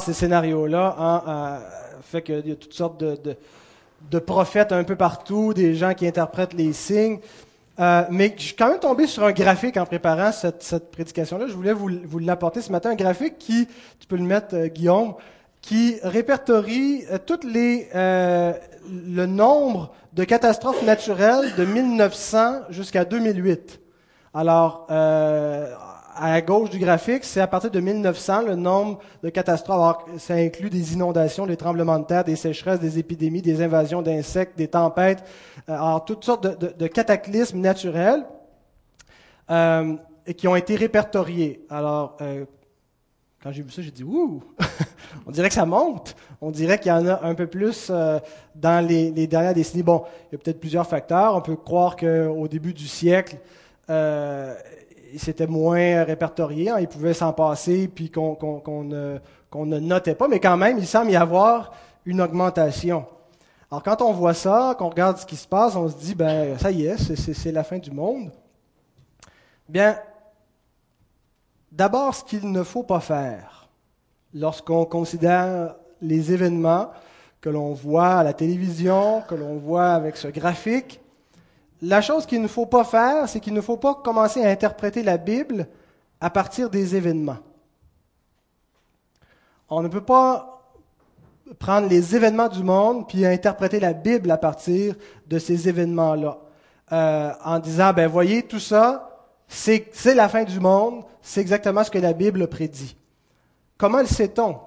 ces scénarios-là hein, euh, fait qu'il y a toutes sortes de, prophètes un peu partout, des gens qui interprètent les signes. Euh, mais je suis quand même tombé sur un graphique en préparant cette, prédication-là. Je voulais vous, l'apporter ce matin, un graphique qui, tu peux le mettre, euh, Guillaume, qui répertorie euh, le nombre de catastrophes naturelles de 1900 jusqu'à 2008. Alors, à gauche du graphique, c'est à partir de 1900 le nombre de catastrophes. Alors, ça inclut des inondations, des tremblements de terre, des sécheresses, des épidémies, des invasions d'insectes, des tempêtes, euh, alors toutes sortes de, cataclysmes naturels euh, qui ont été répertoriés. Alors, euh, quand j'ai vu ça, j'ai dit ouh, on dirait que ça monte. On dirait qu'il y en a un peu plus euh, dans les, les, dernières décennies. Bon, il y a peut-être plusieurs facteurs. On peut croire qu'au début du siècle, euh, c'était moins répertorié, hein, il pouvait s'en passer, puis qu'on qu qu ne, ne, notait pas, mais quand même, il semble y avoir une augmentation. Alors quand on voit ça, qu'on regarde ce qui se passe, on se dit, ben ça y est, c'est la fin du monde. Bien, d'abord, ce qu'il ne faut pas faire lorsqu'on considère les événements que l'on voit à la télévision, que l'on voit avec ce graphique, la chose qu'il ne faut pas faire, c'est qu'il ne faut pas commencer à interpréter la Bible à partir des événements. On ne peut pas prendre les événements du monde puis interpréter la Bible à partir de ces événements-là. Euh, en disant, ben voyez, tout ça, c'est la fin du monde, c'est exactement ce que la Bible prédit. Comment le sait-on?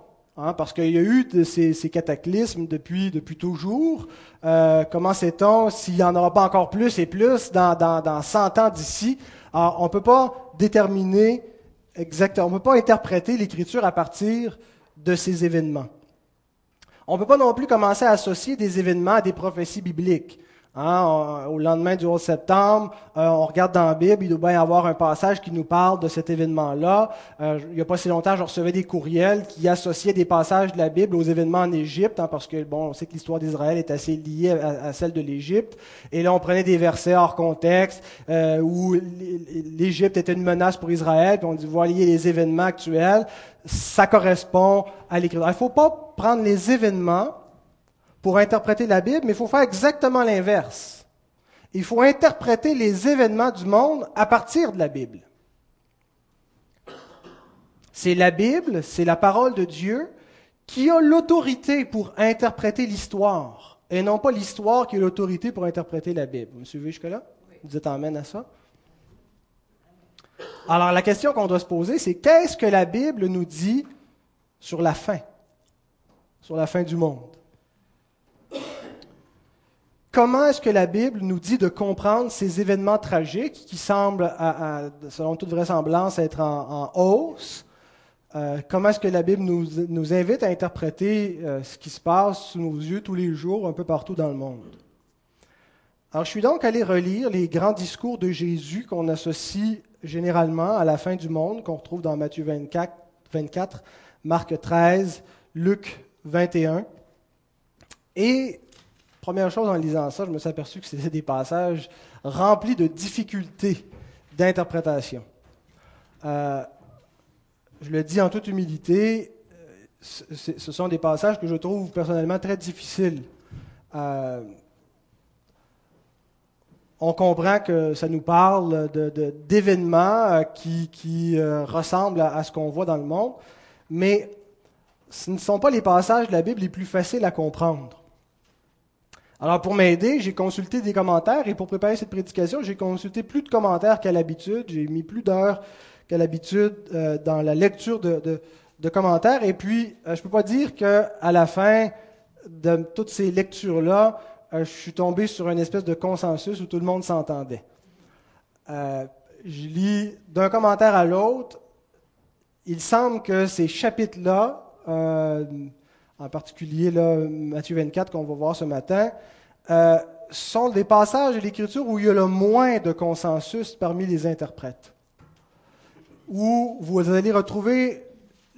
Hein, parce qu'il y a eu ces, cataclysmes depuis, toujours. Euh, comment sait-on s'il n'y en aura pas encore plus et plus dans, dans, dans 100 ans d'ici? On ne peut pas déterminer exactement, on ne peut pas interpréter l'Écriture à partir de ces événements. On ne peut pas non plus commencer à associer des événements à des prophéties bibliques. Hein, au lendemain du 11 septembre, euh, on regarde dans la Bible, il doit bien y avoir un passage qui nous parle de cet événement-là. Euh, il n'y a pas si longtemps, je recevais des courriels qui associaient des passages de la Bible aux événements en Égypte, hein, parce que bon, on sait que l'histoire d'Israël est assez liée à, celle de l'Égypte. Et là, on prenait des versets hors contexte euh, où l'Égypte était une menace pour Israël, puis on dit voyez les événements actuels, ça correspond à l'Écriture. Il ne faut pas prendre les événements pour interpréter la Bible, mais il faut faire exactement l'inverse. Il faut interpréter les événements du monde à partir de la Bible. C'est la Bible, c'est la parole de Dieu qui a l'autorité pour interpréter l'histoire, et non pas l'histoire qui a l'autorité pour interpréter la Bible. Vous me suivez jusque-là? Vous êtes amène à ça? Alors la question qu'on doit se poser, c'est qu'est-ce que la Bible nous dit sur la fin, sur la fin du monde? Comment est-ce que la Bible nous dit de comprendre ces événements tragiques qui semblent, selon toute vraisemblance, être en, hausse? Euh, comment est-ce que la Bible nous, nous invite à interpréter euh, ce qui se passe sous nos yeux tous les jours, un peu partout dans le monde? Alors, je suis donc allé relire les grands discours de Jésus qu'on associe généralement à la fin du monde, qu'on retrouve dans Matthieu 24, 24 Marc 13, Luc 21. Et Première chose en lisant ça, je me suis aperçu que c'était des passages remplis de difficultés d'interprétation. Euh, je le dis en toute humilité, ce sont des passages que je trouve personnellement très difficiles. Euh, on comprend que ça nous parle d'événements qui, euh, ressemblent à ce qu'on voit dans le monde, mais ce ne sont pas les passages de la Bible les plus faciles à comprendre. Alors, pour m'aider, j'ai consulté des commentaires et pour préparer cette prédication, j'ai consulté plus de commentaires qu'à l'habitude. J'ai mis plus d'heures qu'à l'habitude euh, dans la lecture de, commentaires. Et puis, euh, je ne peux pas dire qu'à la fin de toutes ces lectures-là, euh, je suis tombé sur une espèce de consensus où tout le monde s'entendait. Je lis d'un commentaire à l'autre. Il semble que ces chapitres-là, en particulier là, Matthieu 24 qu'on va voir ce matin, euh, sont des passages de l'Écriture où il y a le moins de consensus parmi les interprètes, où vous allez retrouver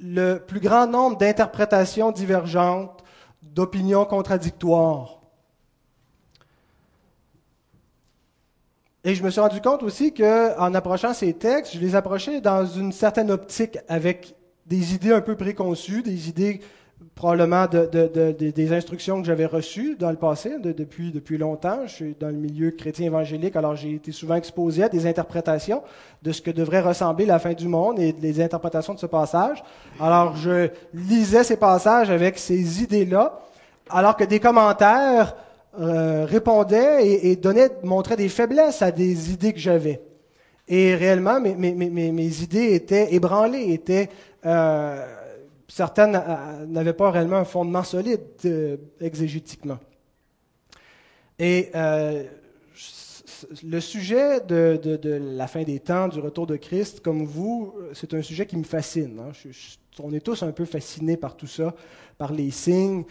le plus grand nombre d'interprétations divergentes, d'opinions contradictoires. Et je me suis rendu compte aussi qu'en approchant ces textes, je les approchais dans une certaine optique avec des idées un peu préconçues, des idées probablement de, des instructions que j'avais reçues dans le passé, depuis, depuis longtemps. Je suis dans le milieu chrétien évangélique, alors j'ai été souvent exposé à des interprétations de ce que devrait ressembler la fin du monde et des interprétations de ce passage. Alors je lisais ces passages avec ces idées-là, alors que des commentaires euh, répondaient et, donnaient, montraient des faiblesses à des idées que j'avais. Et réellement, mes, mes, mes, mes, idées étaient ébranlées, étaient... Euh, certaines euh, n'avaient pas réellement un fondement solide euh, exégétiquement. Et euh, le sujet de, la fin des temps, du retour de Christ, comme vous, c'est un sujet qui me fascine. Hein. on est tous un peu fascinés par tout ça, par les signes.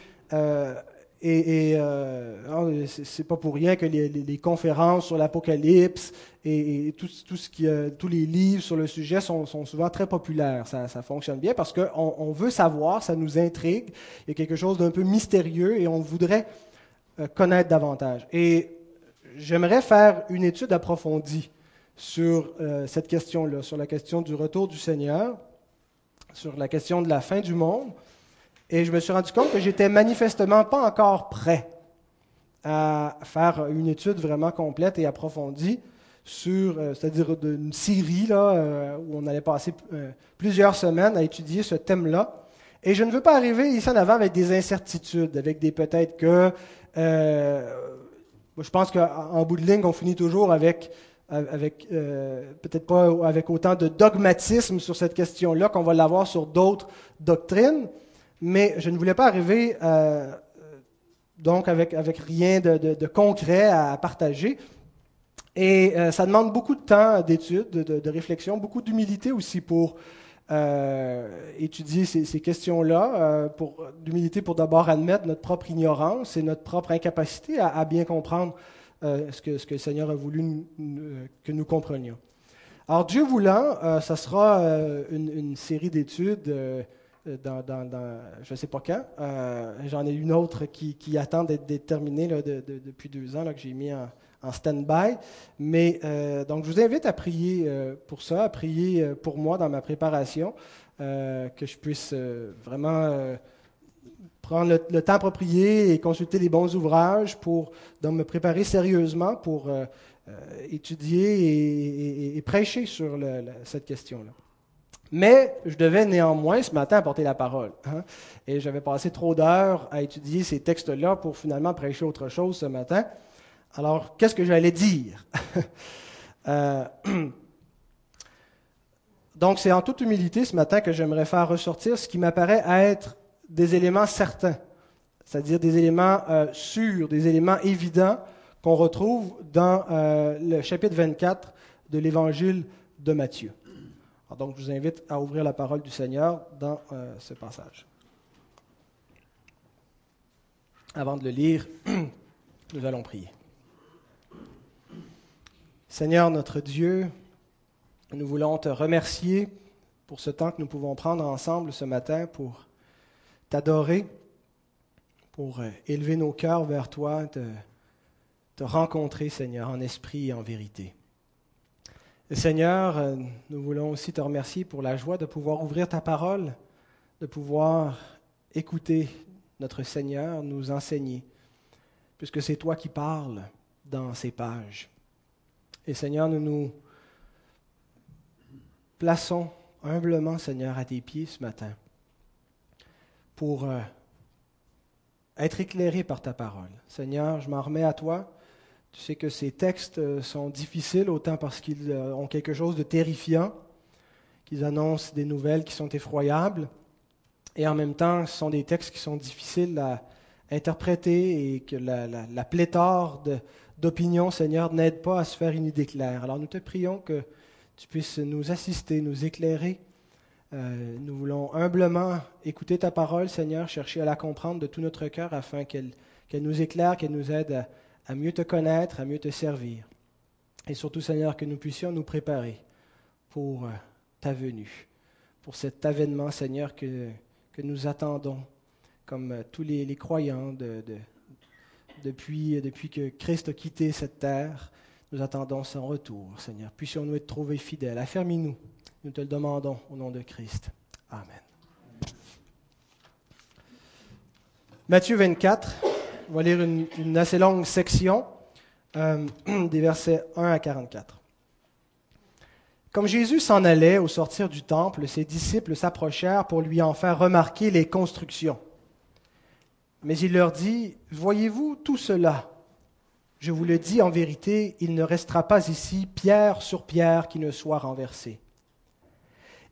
Et, et euh, c'est pas pour rien que les, conférences sur l'Apocalypse et, tout, ce qui, euh, tous les livres sur le sujet sont, souvent très populaires. Ça, fonctionne bien parce qu'on on veut savoir, ça nous intrigue. Il y a quelque chose d'un peu mystérieux et on voudrait euh, connaître davantage. Et j'aimerais faire une étude approfondie sur euh, cette question-là, sur la question du retour du Seigneur, sur la question de la fin du monde. Et je me suis rendu compte que j'étais manifestement pas encore prêt à faire une étude vraiment complète et approfondie sur, euh, c'est-à-dire une série là, euh, où on allait passer euh, plusieurs semaines à étudier ce thème-là. Et je ne veux pas arriver ici en avant avec des incertitudes, avec des peut-être que. je pense qu'en bout de ligne, on finit toujours avec, avec peut-être pas avec autant de dogmatisme sur cette question-là qu'on va l'avoir sur d'autres doctrines mais je ne voulais pas arriver euh, donc avec, avec rien de, de, concret à partager. Et euh, ça demande beaucoup de temps d'étude, de, réflexion, beaucoup d'humilité aussi pour euh, étudier ces, questions-là, pour d'humilité pour d'abord admettre notre propre ignorance et notre propre incapacité à, bien comprendre ce, que, ce que le Seigneur a voulu que nous comprenions. Alors Dieu voulant, ça sera une série d'études euh, dans, je ne sais pas quand. Euh, j'en ai une autre qui, attend d'être déterminée depuis deux ans, que j'ai mis en, stand-by. Mais euh, donc, je vous invite à prier pour ça, à prier pour moi dans ma préparation, que je puisse vraiment prendre le, temps approprié et consulter les bons ouvrages pour donc, me préparer sérieusement pour étudier et, prêcher sur cette question-là. Mais je devais néanmoins ce matin apporter la parole. Hein. Et j'avais passé trop d'heures à étudier ces textes-là pour finalement prêcher autre chose ce matin. Alors, qu'est-ce que j'allais dire? Euh, Donc, c'est en toute humilité ce matin que j'aimerais faire ressortir ce qui m'apparaît être des éléments certains, c'est-à-dire des éléments euh, sûrs, des éléments évidents qu'on retrouve dans euh, le chapitre 24 de l'évangile de Matthieu donc, je vous invite à ouvrir la parole du Seigneur dans euh, ce passage. Avant de le lire, nous allons prier. Seigneur notre Dieu, nous voulons te remercier pour ce temps que nous pouvons prendre ensemble ce matin pour t'adorer, pour euh, élever nos cœurs vers toi, te rencontrer, Seigneur, en esprit et en vérité. Seigneur, euh, nous voulons aussi te remercier pour la joie de pouvoir ouvrir ta parole, de pouvoir écouter notre Seigneur nous enseigner, puisque c'est toi qui parles dans ces pages. Et Seigneur, nous nous plaçons humblement, Seigneur, à tes pieds ce matin pour euh, être éclairés par ta parole. Seigneur, je m'en remets à toi. Tu sais que ces textes euh, sont difficiles autant parce qu'ils euh, ont quelque chose de terrifiant, qu'ils annoncent des nouvelles qui sont effroyables, et en même temps, ce sont des textes qui sont difficiles à interpréter et que la, pléthore d'opinions, Seigneur, n'aide pas à se faire une idée claire. Alors nous te prions que tu puisses nous assister, nous éclairer. Euh, nous voulons humblement écouter ta parole, Seigneur, chercher à la comprendre de tout notre cœur afin qu'elle nous éclaire, qu'elle nous aide à à mieux te connaître, à mieux te servir. Et surtout, Seigneur, que nous puissions nous préparer pour euh, ta venue, pour cet avènement, Seigneur, que, nous attendons, comme euh, tous les, croyants depuis, euh, depuis que Christ a quitté cette terre. Nous attendons son retour, Seigneur. Puissions-nous être trouvés fidèles. Affermis-nous. Nous te le demandons au nom de Christ. Amen. Matthieu 24 on va lire une, assez longue section, euh, des versets 1 à 44. Comme Jésus s'en allait au sortir du temple, ses disciples s'approchèrent pour lui en faire remarquer les constructions. Mais il leur dit, Voyez-vous tout cela? Je vous le dis en vérité, il ne restera pas ici pierre sur pierre qui ne soit renversée.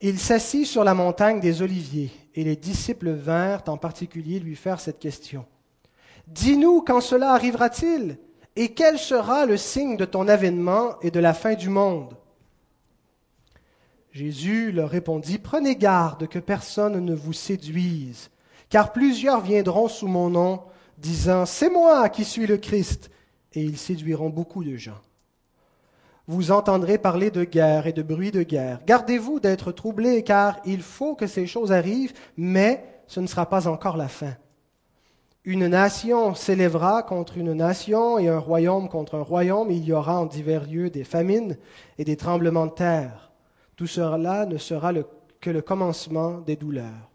Il s'assit sur la montagne des Oliviers, et les disciples vinrent en particulier lui faire cette question. Dis-nous quand cela arrivera-t-il, et quel sera le signe de ton avènement et de la fin du monde? Jésus leur répondit, Prenez garde que personne ne vous séduise, car plusieurs viendront sous mon nom, disant, C'est moi qui suis le Christ, et ils séduiront beaucoup de gens vous entendrez parler de guerre et de bruit de guerre. Gardez-vous d'être troublés, car il faut que ces choses arrivent, mais ce ne sera pas encore la fin. Une nation s'élèvera contre une nation et un royaume contre un royaume, il y aura en divers lieux des famines et des tremblements de terre. Tout cela ne sera que le commencement des douleurs.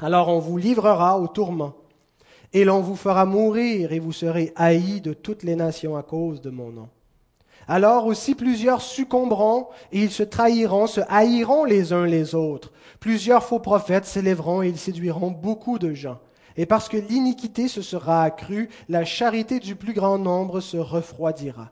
Alors on vous livrera au tourment, et l'on vous fera mourir, et vous serez haïs de toutes les nations à cause de mon nom. Alors aussi plusieurs succomberont et ils se trahiront, se haïront les uns les autres. Plusieurs faux prophètes s'élèveront et ils séduiront beaucoup de gens. Et parce que l'iniquité se sera accrue, la charité du plus grand nombre se refroidira.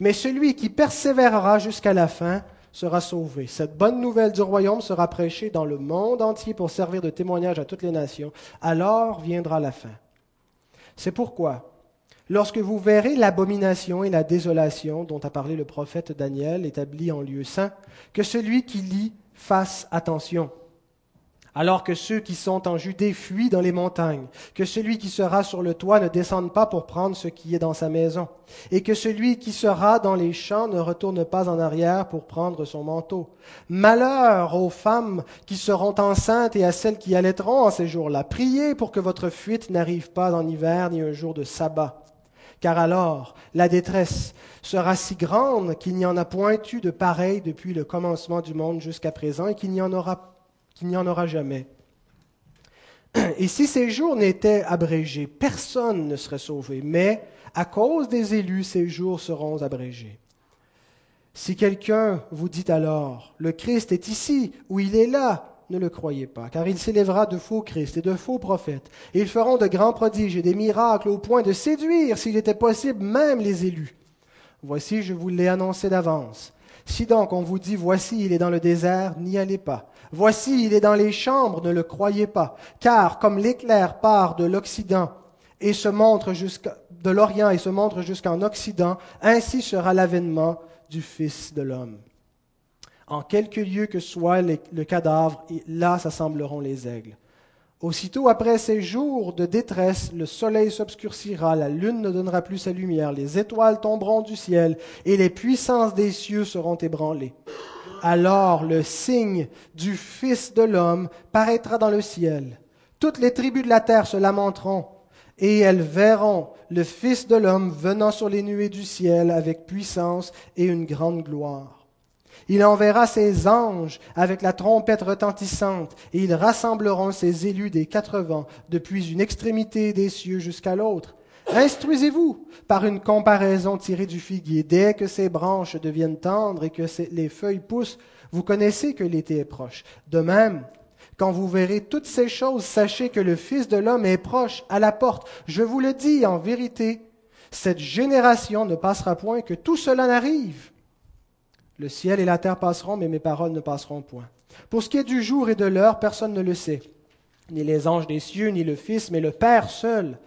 Mais celui qui persévérera jusqu'à la fin sera sauvé. Cette bonne nouvelle du royaume sera prêchée dans le monde entier pour servir de témoignage à toutes les nations. Alors viendra la fin. C'est pourquoi Lorsque vous verrez l'abomination et la désolation dont a parlé le prophète Daniel établi en lieu saint, que celui qui lit fasse attention. Alors que ceux qui sont en Judée fuient dans les montagnes, que celui qui sera sur le toit ne descende pas pour prendre ce qui est dans sa maison, et que celui qui sera dans les champs ne retourne pas en arrière pour prendre son manteau. Malheur aux femmes qui seront enceintes et à celles qui allaiteront en ces jours-là. Priez pour que votre fuite n'arrive pas en hiver ni un jour de sabbat car alors la détresse sera si grande qu'il n'y en a point eu de pareil depuis le commencement du monde jusqu'à présent et qu'il n'y en aura, qu'il n'y en aura jamais. Et si ces jours n'étaient abrégés, personne ne serait sauvé, mais à cause des élus, ces jours seront abrégés. Si quelqu'un vous dit alors, le Christ est ici ou il est là, ne le croyez pas, car il s'élèvera de faux Christ et de faux prophètes, et ils feront de grands prodiges et des miracles au point de séduire, s'il était possible, même les élus. Voici, je vous l'ai annoncé d'avance. Si donc on vous dit, voici, il est dans le désert, n'y allez pas. Voici, il est dans les chambres, ne le croyez pas. Car comme l'éclair part de l'Occident et se montre de l'Orient et se montre jusqu'en Occident, ainsi sera l'avènement du Fils de l'homme. En quelque lieu que soit le cadavre, là s'assembleront les aigles. Aussitôt après ces jours de détresse, le soleil s'obscurcira, la lune ne donnera plus sa lumière, les étoiles tomberont du ciel, et les puissances des cieux seront ébranlées. Alors le signe du Fils de l'homme paraîtra dans le ciel. Toutes les tribus de la terre se lamenteront, et elles verront le Fils de l'homme venant sur les nuées du ciel avec puissance et une grande gloire. Il enverra ses anges avec la trompette retentissante, et ils rassembleront ses élus des quatre vents, depuis une extrémité des cieux jusqu'à l'autre. Instruisez-vous par une comparaison tirée du figuier. Dès que ses branches deviennent tendres et que les feuilles poussent, vous connaissez que l'été est proche. De même, quand vous verrez toutes ces choses, sachez que le Fils de l'homme est proche, à la porte. Je vous le dis en vérité, cette génération ne passera point que tout cela n'arrive. Le ciel et la terre passeront, mais mes paroles ne passeront point. Pour ce qui est du jour et de l'heure, personne ne le sait. Ni les anges des cieux, ni le Fils, mais le Père seul.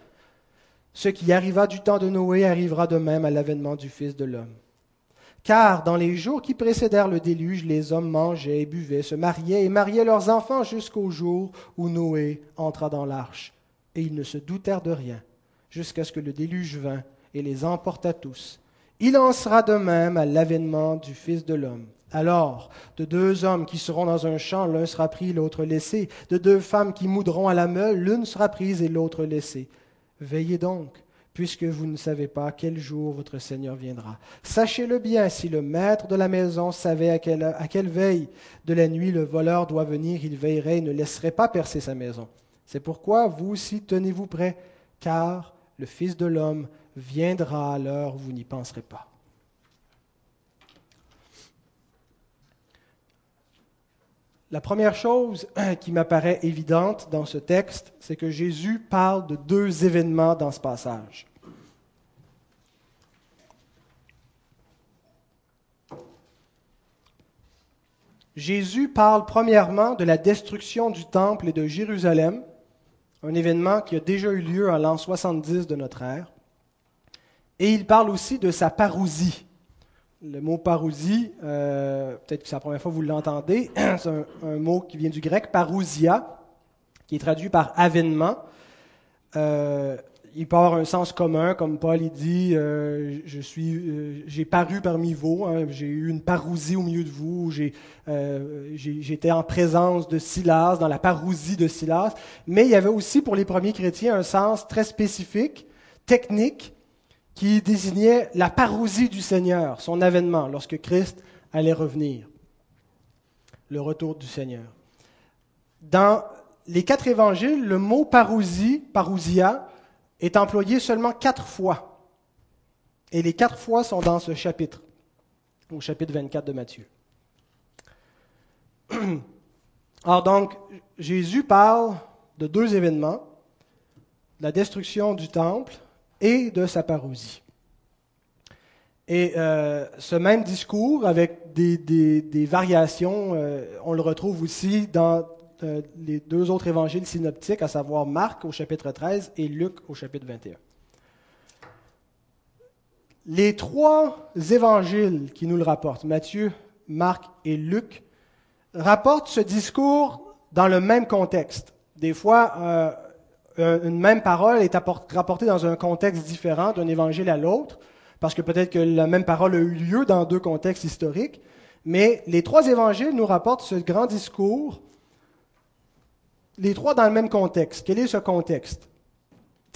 Ce qui arriva du temps de Noé arrivera de même à l'avènement du Fils de l'homme. Car dans les jours qui précédèrent le déluge, les hommes mangeaient et buvaient, se mariaient et mariaient leurs enfants jusqu'au jour où Noé entra dans l'arche. Et ils ne se doutèrent de rien, jusqu'à ce que le déluge vînt et les emporta tous. Il en sera de même à l'avènement du Fils de l'homme. Alors, de deux hommes qui seront dans un champ, l'un sera pris, l'autre laissé. De deux femmes qui moudront à la meule, l'une sera prise et l'autre laissée. Veillez donc, puisque vous ne savez pas quel jour votre Seigneur viendra. Sachez-le bien, si le maître de la maison savait à quelle, veille de la nuit le voleur doit venir, il veillerait et ne laisserait pas percer sa maison. C'est pourquoi vous aussi tenez-vous prêts, car le Fils de l'homme viendra à l'heure où vous n'y penserez pas. La première chose qui m'apparaît évidente dans ce texte, c'est que Jésus parle de deux événements dans ce passage. Jésus parle premièrement de la destruction du temple et de Jérusalem, un événement qui a déjà eu lieu en l'an 70 de notre ère. Et il parle aussi de sa parousie, le mot parousie, euh, peut-être que c'est la première fois que vous l'entendez, c'est un, mot qui vient du grec, parousia, qui est traduit par avènement. Euh, il peut avoir un sens commun, comme Paul dit, euh, je suis, j'ai paru parmi vous, hein, j'ai eu une parousie au milieu de vous, j'étais en présence de Silas, dans la parousie de Silas. Mais il y avait aussi pour les premiers chrétiens un sens très spécifique, technique, qui désignait la parousie du Seigneur, son avènement, lorsque Christ allait revenir, le retour du Seigneur. Dans les quatre évangiles, le mot parousie, parousia, est employé seulement quatre fois. Et les quatre fois sont dans ce chapitre, au chapitre 24 de Matthieu. Alors donc, Jésus parle de deux événements, la destruction du temple et de sa parousie. Et euh, ce même discours, avec des, variations, euh, on le retrouve aussi dans euh, les deux autres évangiles synoptiques, à savoir Marc au chapitre 13 et Luc au chapitre 21. Les trois évangiles qui nous le rapportent, Matthieu, Marc et Luc, rapportent ce discours dans le même contexte. Des fois, une même parole est rapportée dans un contexte différent d'un évangile à l'autre, parce que peut-être que la même parole a eu lieu dans deux contextes historiques, mais les trois évangiles nous rapportent ce grand discours, les trois dans le même contexte. Quel est ce contexte?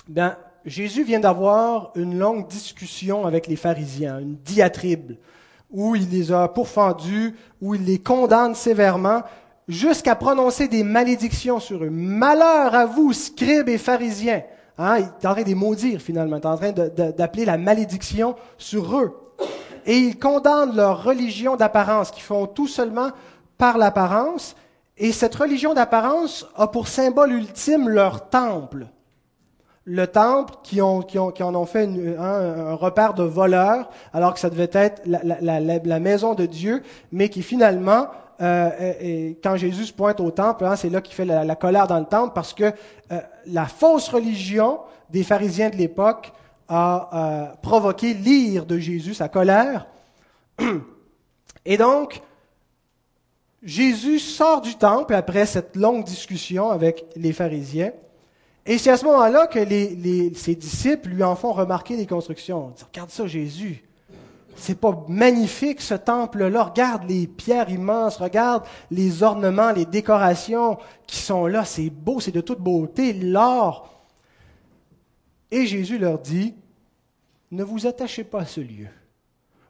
Bien, Jésus vient d'avoir une longue discussion avec les pharisiens, une diatribe, où il les a pourfendus, où il les condamne sévèrement jusqu'à prononcer des malédictions sur eux. Malheur à vous, scribes et pharisiens. Hein, il en train de les maudire finalement, il en train d'appeler la malédiction sur eux. Et il condamne leur religion d'apparence, qui font tout seulement par l'apparence. Et cette religion d'apparence a pour symbole ultime leur temple. Le temple qui, en ont fait un repère de voleurs, alors que ça devait être la maison de Dieu, mais qui finalement euh, et quand Jésus se pointe au temple, hein, c'est là qu'il fait la, colère dans le temple parce que euh, la fausse religion des pharisiens de l'époque a euh, provoqué l'ire de Jésus, sa colère. Et donc, Jésus sort du temple après cette longue discussion avec les pharisiens. Et c'est à ce moment-là que ses disciples lui en font remarquer les constructions. Ils disent, regarde ça, Jésus. C'est pas magnifique ce temple-là. Regarde les pierres immenses, regarde les ornements, les décorations qui sont là. C'est beau, c'est de toute beauté, l'or. Et Jésus leur dit, ne vous attachez pas à ce lieu.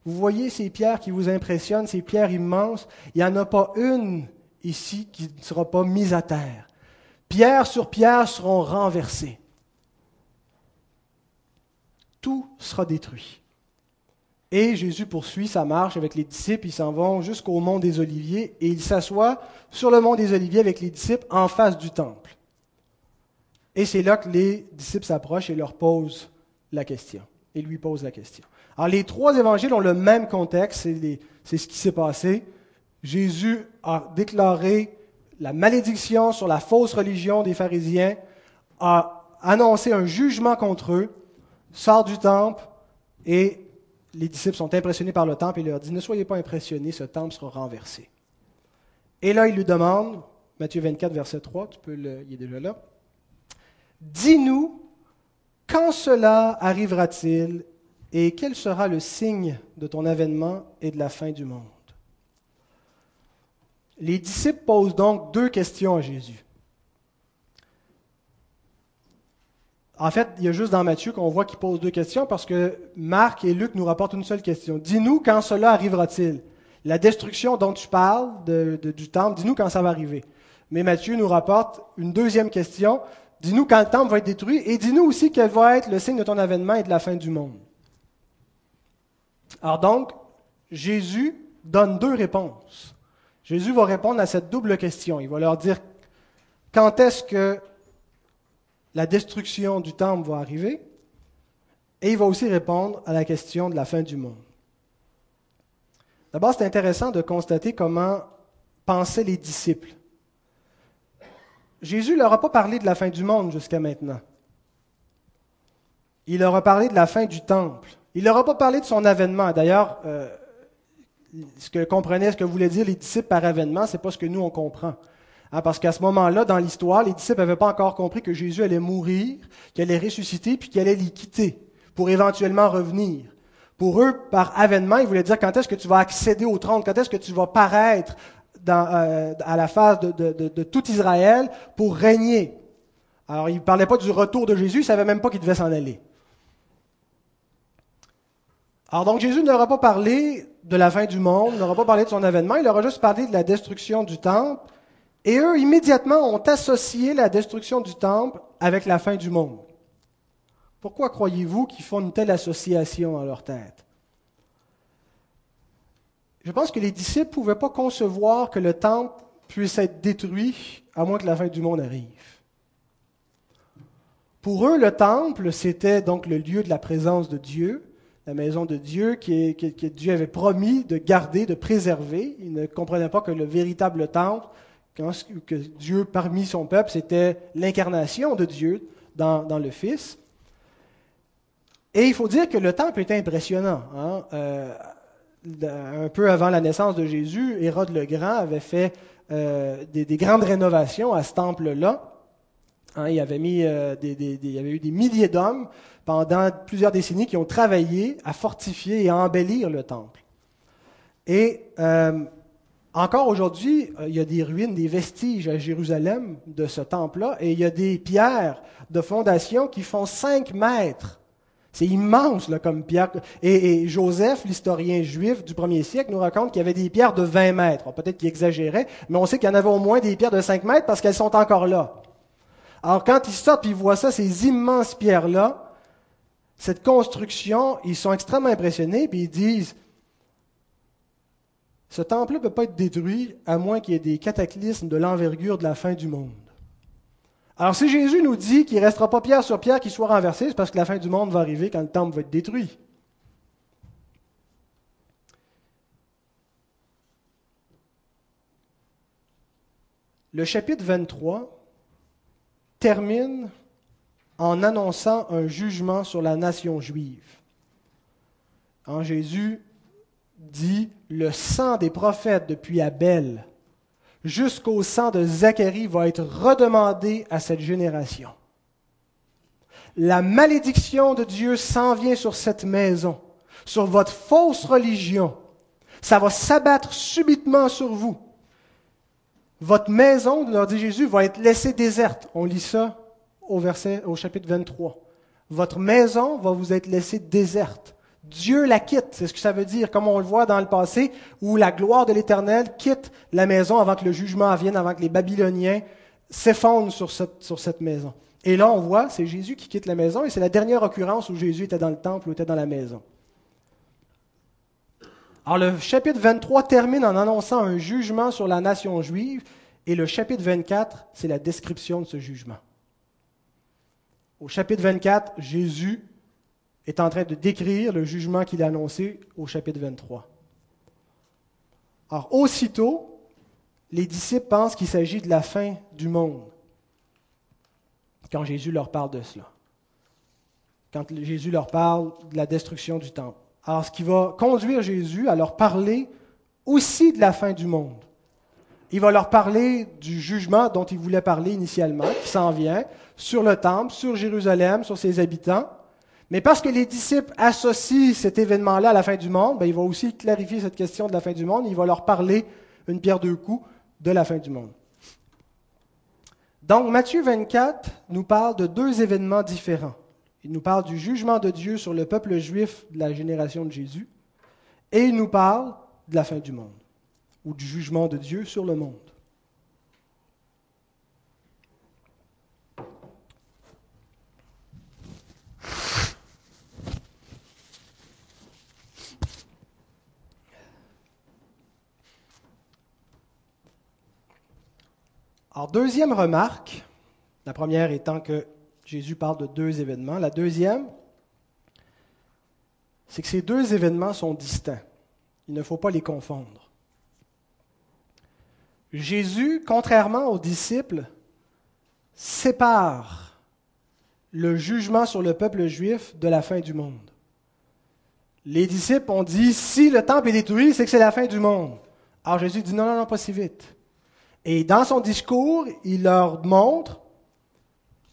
Vous voyez ces pierres qui vous impressionnent, ces pierres immenses, il n'y en a pas une ici qui ne sera pas mise à terre. Pierre sur pierre seront renversées. Tout sera détruit. Et Jésus poursuit sa marche avec les disciples, ils s'en vont jusqu'au mont des Oliviers et il s'assoit sur le mont des Oliviers avec les disciples en face du temple. Et c'est là que les disciples s'approchent et leur posent la question, et lui posent la question. Alors les trois évangiles ont le même contexte, c'est ce qui s'est passé. Jésus a déclaré la malédiction sur la fausse religion des pharisiens, a annoncé un jugement contre eux, sort du temple et les disciples sont impressionnés par le temple et leur dit, ne soyez pas impressionnés, ce temple sera renversé. Et là, il lui demande, Matthieu 24, verset 3, tu peux le, il est déjà là, dis-nous, quand cela arrivera-t-il et quel sera le signe de ton avènement et de la fin du monde Les disciples posent donc deux questions à Jésus. En fait, il y a juste dans Matthieu qu'on voit qu'il pose deux questions parce que Marc et Luc nous rapportent une seule question. Dis-nous quand cela arrivera-t-il? La destruction dont tu parles du temple, dis-nous quand ça va arriver. Mais Matthieu nous rapporte une deuxième question. Dis-nous quand le temple va être détruit et dis-nous aussi quel va être le signe de ton avènement et de la fin du monde. Alors donc, Jésus donne deux réponses. Jésus va répondre à cette double question. Il va leur dire quand est-ce que la destruction du temple va arriver et il va aussi répondre à la question de la fin du monde. D'abord, c'est intéressant de constater comment pensaient les disciples. Jésus ne leur a pas parlé de la fin du monde jusqu'à maintenant. Il leur a parlé de la fin du temple. Il leur a pas parlé de son avènement. D'ailleurs, euh, ce que comprenaient, ce que voulaient dire les disciples par avènement, ce n'est pas ce que nous on comprend. Hein, parce qu'à ce moment-là, dans l'histoire, les disciples n'avaient pas encore compris que Jésus allait mourir, qu'il allait ressusciter, puis qu'il allait les quitter pour éventuellement revenir. Pour eux, par avènement, ils voulaient dire quand est-ce que tu vas accéder au trône, quand est-ce que tu vas paraître euh, à la face de, tout Israël pour régner? Alors, ils ne parlaient pas du retour de Jésus, ils ne savaient même pas qu'il devait s'en aller. Alors donc Jésus n'aura pas parlé de la fin du monde, n'aura pas parlé de son avènement, il aura juste parlé de la destruction du temple. Et eux, immédiatement, ont associé la destruction du temple avec la fin du monde. Pourquoi croyez-vous qu'ils font une telle association dans leur tête? Je pense que les disciples ne pouvaient pas concevoir que le temple puisse être détruit à moins que la fin du monde arrive. Pour eux, le temple, c'était donc le lieu de la présence de Dieu, la maison de Dieu que, Dieu avait promis de garder, de préserver. Ils ne comprenaient pas que le véritable temple, que Dieu parmi son peuple, c'était l'incarnation de Dieu dans, le Fils. Et il faut dire que le temple était impressionnant. Hein. Euh, un peu avant la naissance de Jésus, Hérode le Grand avait fait euh, des, grandes rénovations à ce temple-là. Hein, il, euh, il y avait eu des milliers d'hommes pendant plusieurs décennies qui ont travaillé à fortifier et à embellir le temple. Et encore aujourd'hui, il y a des ruines, des vestiges à Jérusalem de ce temple-là, et il y a des pierres de fondation qui font 5 mètres c'est immense là, comme pierre. Et, Joseph, l'historien juif du premier siècle, nous raconte qu'il y avait des pierres de 20 mètres. Peut-être qu'il exagérait, mais on sait qu'il y en avait au moins des pierres de 5 mètres parce qu'elles sont encore là. Alors quand ils sortent et ils voient ça, ces immenses pierres-là, cette construction, ils sont extrêmement impressionnés, puis ils disent, ce temple ne peut pas être détruit à moins qu'il y ait des cataclysmes de l'envergure de la fin du monde. Alors si Jésus nous dit qu'il ne restera pas pierre sur pierre qui soit renversé, c'est parce que la fin du monde va arriver quand le temple va être détruit. Le chapitre 23 termine en annonçant un jugement sur la nation juive. En Jésus dit, le sang des prophètes depuis Abel jusqu'au sang de Zacharie va être redemandé à cette génération. La malédiction de Dieu s'en vient sur cette maison, sur votre fausse religion. Ça va s'abattre subitement sur vous. Votre maison, leur dit Jésus, va être laissée déserte. On lit ça au verset, au chapitre 23. Votre maison va vous être laissée déserte. Dieu la quitte, c'est ce que ça veut dire, comme on le voit dans le passé, où la gloire de l'Éternel quitte la maison avant que le jugement vienne, avant que les Babyloniens s'effondrent sur cette, maison. Et là, on voit, c'est Jésus qui quitte la maison, et c'est la dernière occurrence où Jésus était dans le temple ou était dans la maison. Alors le chapitre 23 termine en annonçant un jugement sur la nation juive, et le chapitre 24, c'est la description de ce jugement. Au chapitre 24, Jésus est en train de décrire le jugement qu'il a annoncé au chapitre 23. Alors, aussitôt, les disciples pensent qu'il s'agit de la fin du monde quand Jésus leur parle de cela. Quand Jésus leur parle de la destruction du temple. Alors, ce qui va conduire Jésus à leur parler aussi de la fin du monde. Il va leur parler du jugement dont il voulait parler initialement, qui s'en vient, sur le temple, sur Jérusalem, sur ses habitants. Mais parce que les disciples associent cet événement-là à la fin du monde, ben, il va aussi clarifier cette question de la fin du monde. Il va leur parler, une pierre deux coups, de la fin du monde. Donc Matthieu 24 nous parle de deux événements différents. Il nous parle du jugement de Dieu sur le peuple juif de la génération de Jésus, et il nous parle de la fin du monde, ou du jugement de Dieu sur le monde. Alors, deuxième remarque, la première étant que Jésus parle de deux événements. La deuxième, c'est que ces deux événements sont distincts. Il ne faut pas les confondre. Jésus, contrairement aux disciples, sépare le jugement sur le peuple juif de la fin du monde. Les disciples ont dit, si le temple est détruit, c'est que c'est la fin du monde. Alors Jésus dit, non, non, non, pas si vite. Et dans son discours, il leur montre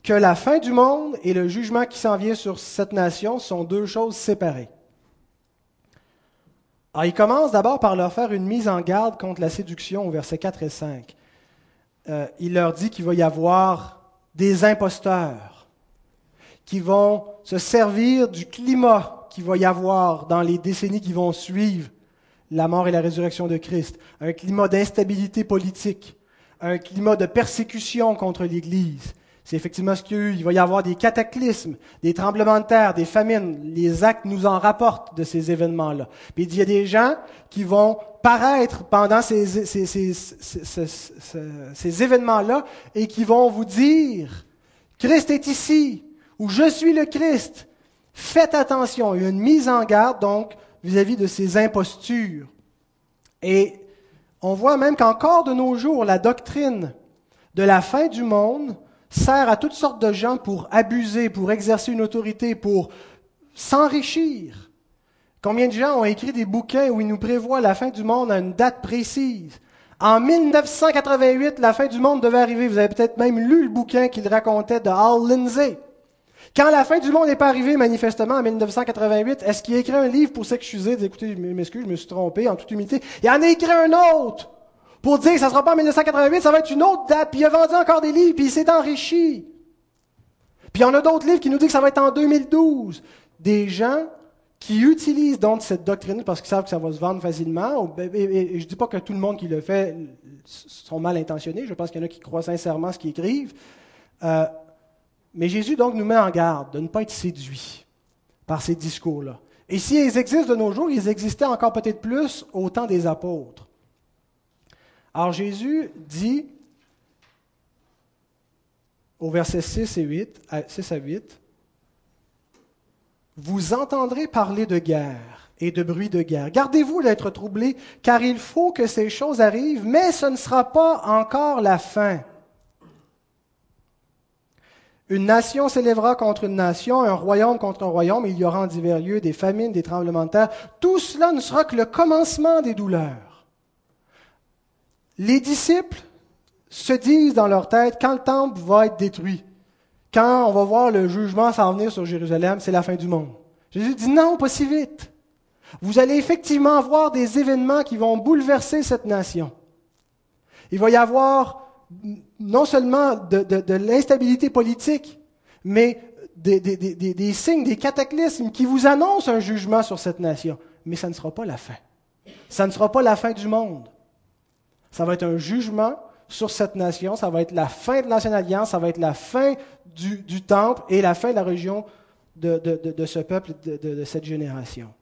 que la fin du monde et le jugement qui s'en vient sur cette nation sont deux choses séparées. Alors, il commence d'abord par leur faire une mise en garde contre la séduction au verset 4 et 5. Euh, il leur dit qu'il va y avoir des imposteurs qui vont se servir du climat qu'il va y avoir dans les décennies qui vont suivre la mort et la résurrection de Christ, un climat d'instabilité politique, un climat de persécution contre l'Église. C'est effectivement ce qu'il y a eu. Il va y avoir des cataclysmes, des tremblements de terre, des famines. Les actes nous en rapportent de ces événements-là. Puis il y a des gens qui vont paraître pendant ces, événements-là et qui vont vous dire, Christ est ici, ou je suis le Christ. Faites attention. Il y a une mise en garde, donc, vis-à-vis de ces impostures. Et on voit même qu'encore de nos jours, la doctrine de la fin du monde sert à toutes sortes de gens pour abuser, pour exercer une autorité, pour s'enrichir. Combien de gens ont écrit des bouquins où ils nous prévoient la fin du monde à une date précise? En 1988, la fin du monde devait arriver. Vous avez peut-être même lu le bouquin qu'il racontait de Hal Lindsey. Quand la fin du monde n'est pas arrivée, manifestement, en 1988, est-ce qu'il a écrit un livre pour s'excuser, dire, écoutez, je m'excuse, je me suis trompé, en toute humilité? Il en a écrit un autre pour dire que ça ne sera pas en 1988, ça va être une autre date, puis il a vendu encore des livres, puis il s'est enrichi. Puis en a d'autres livres qui nous disent que ça va être en 2012. Des gens qui utilisent donc cette doctrine parce qu'ils savent que ça va se vendre facilement. Et je ne dis pas que tout le monde qui le fait sont mal intentionnés. Je pense qu'il y en a qui croient sincèrement ce qu'ils écrivent. Euh, mais Jésus donc nous met en garde de ne pas être séduit par ces discours-là. Et s'ils existent de nos jours, ils existaient encore peut-être plus au temps des apôtres. Alors Jésus dit au verset 6 et 8, 6 à 8, Vous entendrez parler de guerre et de bruit de guerre. Gardez-vous d'être troublés, car il faut que ces choses arrivent, mais ce ne sera pas encore la fin. Une nation s'élèvera contre une nation, un royaume contre un royaume, et il y aura en divers lieux des famines, des tremblements de terre. Tout cela ne sera que le commencement des douleurs. Les disciples se disent dans leur tête, quand le temple va être détruit, quand on va voir le jugement s'en venir sur Jérusalem, c'est la fin du monde. Jésus dit non, pas si vite. Vous allez effectivement voir des événements qui vont bouleverser cette nation. Il va y avoir non seulement de, l'instabilité politique, mais des, signes, des cataclysmes qui vous annoncent un jugement sur cette nation. Mais ça ne sera pas la fin. Ça ne sera pas la fin du monde. Ça va être un jugement sur cette nation, ça va être la fin de l'ancienne alliance, ça va être la fin du, temple et la fin de la région de ce peuple, de, cette génération.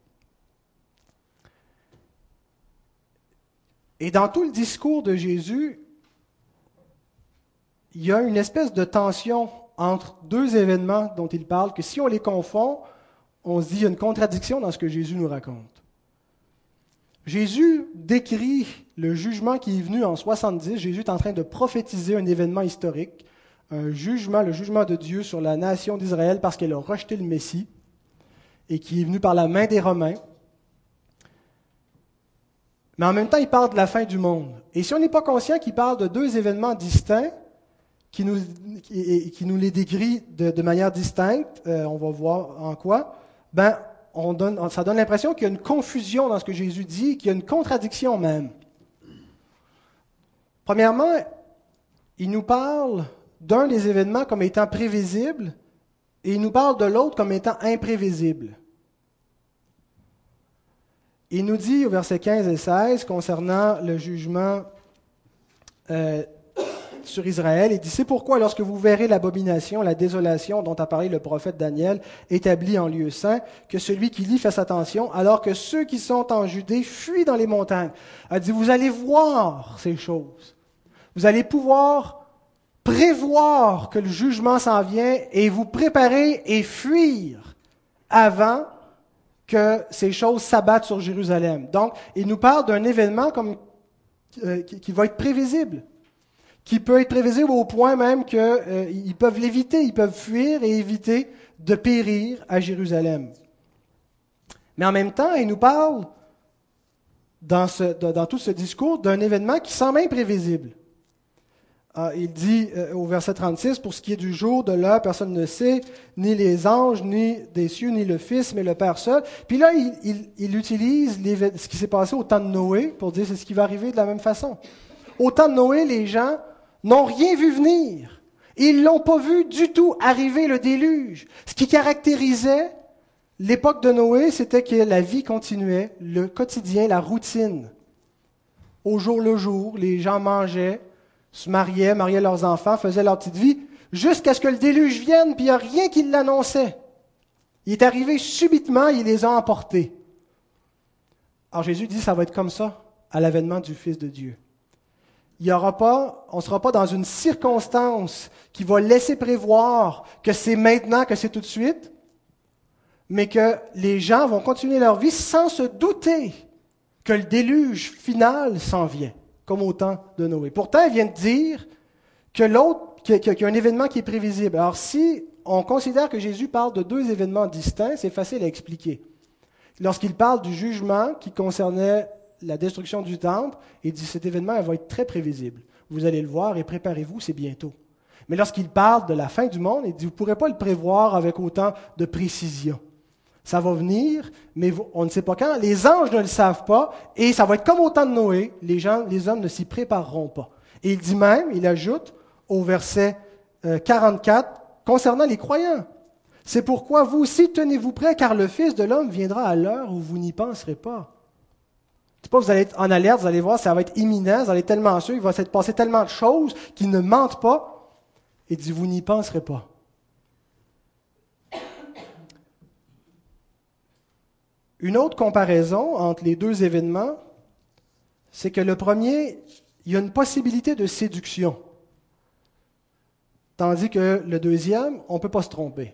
Et dans tout le discours de Jésus, il y a une espèce de tension entre deux événements dont il parle, que si on les confond, on se dit qu'il y a une contradiction dans ce que Jésus nous raconte. Jésus décrit le jugement qui est venu en 70. Jésus est en train de prophétiser un événement historique, un jugement, le jugement de Dieu sur la nation d'Israël parce qu'elle a rejeté le Messie et qui est venu par la main des Romains. Mais en même temps, il parle de la fin du monde. Et si on n'est pas conscient qu'il parle de deux événements distincts, qui nous, les décrit de, manière distincte, euh, on va voir en quoi, ben, ça donne l'impression qu'il y a une confusion dans ce que Jésus dit, qu'il y a une contradiction même. Premièrement, il nous parle d'un des événements comme étant prévisible et il nous parle de l'autre comme étant imprévisible. Il nous dit au verset 15 et 16 concernant le jugement euh, sur Israël. Il dit, c'est pourquoi lorsque vous verrez l'abomination, la désolation dont a parlé le prophète Daniel, établie en lieu saint, que celui qui lit fasse attention, alors que ceux qui sont en Judée fuient dans les montagnes. Il dit, vous allez voir ces choses. Vous allez pouvoir prévoir que le jugement s'en vient et vous préparer et fuir avant que ces choses s'abattent sur Jérusalem. Donc, il nous parle d'un événement comme, euh, qui, va être prévisible, qui peut être prévisible au point même qu'ils euh, peuvent l'éviter, ils peuvent fuir et éviter de périr à Jérusalem. Mais en même temps, il nous parle dans, tout ce discours d'un événement qui semble imprévisible. Ah, il dit euh, au verset 36, Pour ce qui est du jour, de l'heure, personne ne sait, ni les anges, ni des cieux, ni le Fils, mais le Père seul. Puis là, il, utilise ce qui s'est passé au temps de Noé pour dire c'est ce qui va arriver de la même façon. Au temps de Noé, les gens n'ont rien vu venir. Ils l'ont pas vu du tout arriver le déluge. Ce qui caractérisait l'époque de Noé, c'était que la vie continuait, le quotidien, la routine. Au jour le jour, les gens mangeaient, se mariaient, mariaient leurs enfants, faisaient leur petite vie, jusqu'à ce que le déluge vienne, puis il n'y a rien qui l'annonçait. Il est arrivé subitement, il les a emportés. Alors Jésus dit, ça va être comme ça à l'avènement du Fils de Dieu. Il y aura pas, on ne sera pas dans une circonstance qui va laisser prévoir que c'est maintenant, que c'est tout de suite, mais que les gens vont continuer leur vie sans se douter que le déluge final s'en vient comme au temps de Noé. Pourtant, il vient de dire que l'autre, qu'il y a un événement qui est prévisible. Alors, si on considère que Jésus parle de deux événements distincts, c'est facile à expliquer. Lorsqu'il parle du jugement qui concernait la destruction du temple, il dit cet événement va être très prévisible. Vous allez le voir et préparez-vous, c'est bientôt. Mais lorsqu'il parle de la fin du monde, il dit vous ne pourrez pas le prévoir avec autant de précision. Ça va venir, mais on ne sait pas quand. Les anges ne le savent pas, et ça va être comme au temps de Noé. Les gens, les hommes ne s'y prépareront pas. Et il dit même, il ajoute au verset 44, euh, concernant les croyants. C'est pourquoi vous aussi tenez-vous prêts, car le Fils de l'homme viendra à l'heure où vous n'y penserez pas. C'est pas vous allez être en alerte, vous allez voir, ça va être imminent, vous allez être tellement sûr, il va se passer tellement de choses qu'ils ne mentent pas. Et dit, vous n'y penserez pas. Une autre comparaison entre les deux événements, c'est que le premier, il y a une possibilité de séduction, tandis que le deuxième, on ne peut pas se tromper.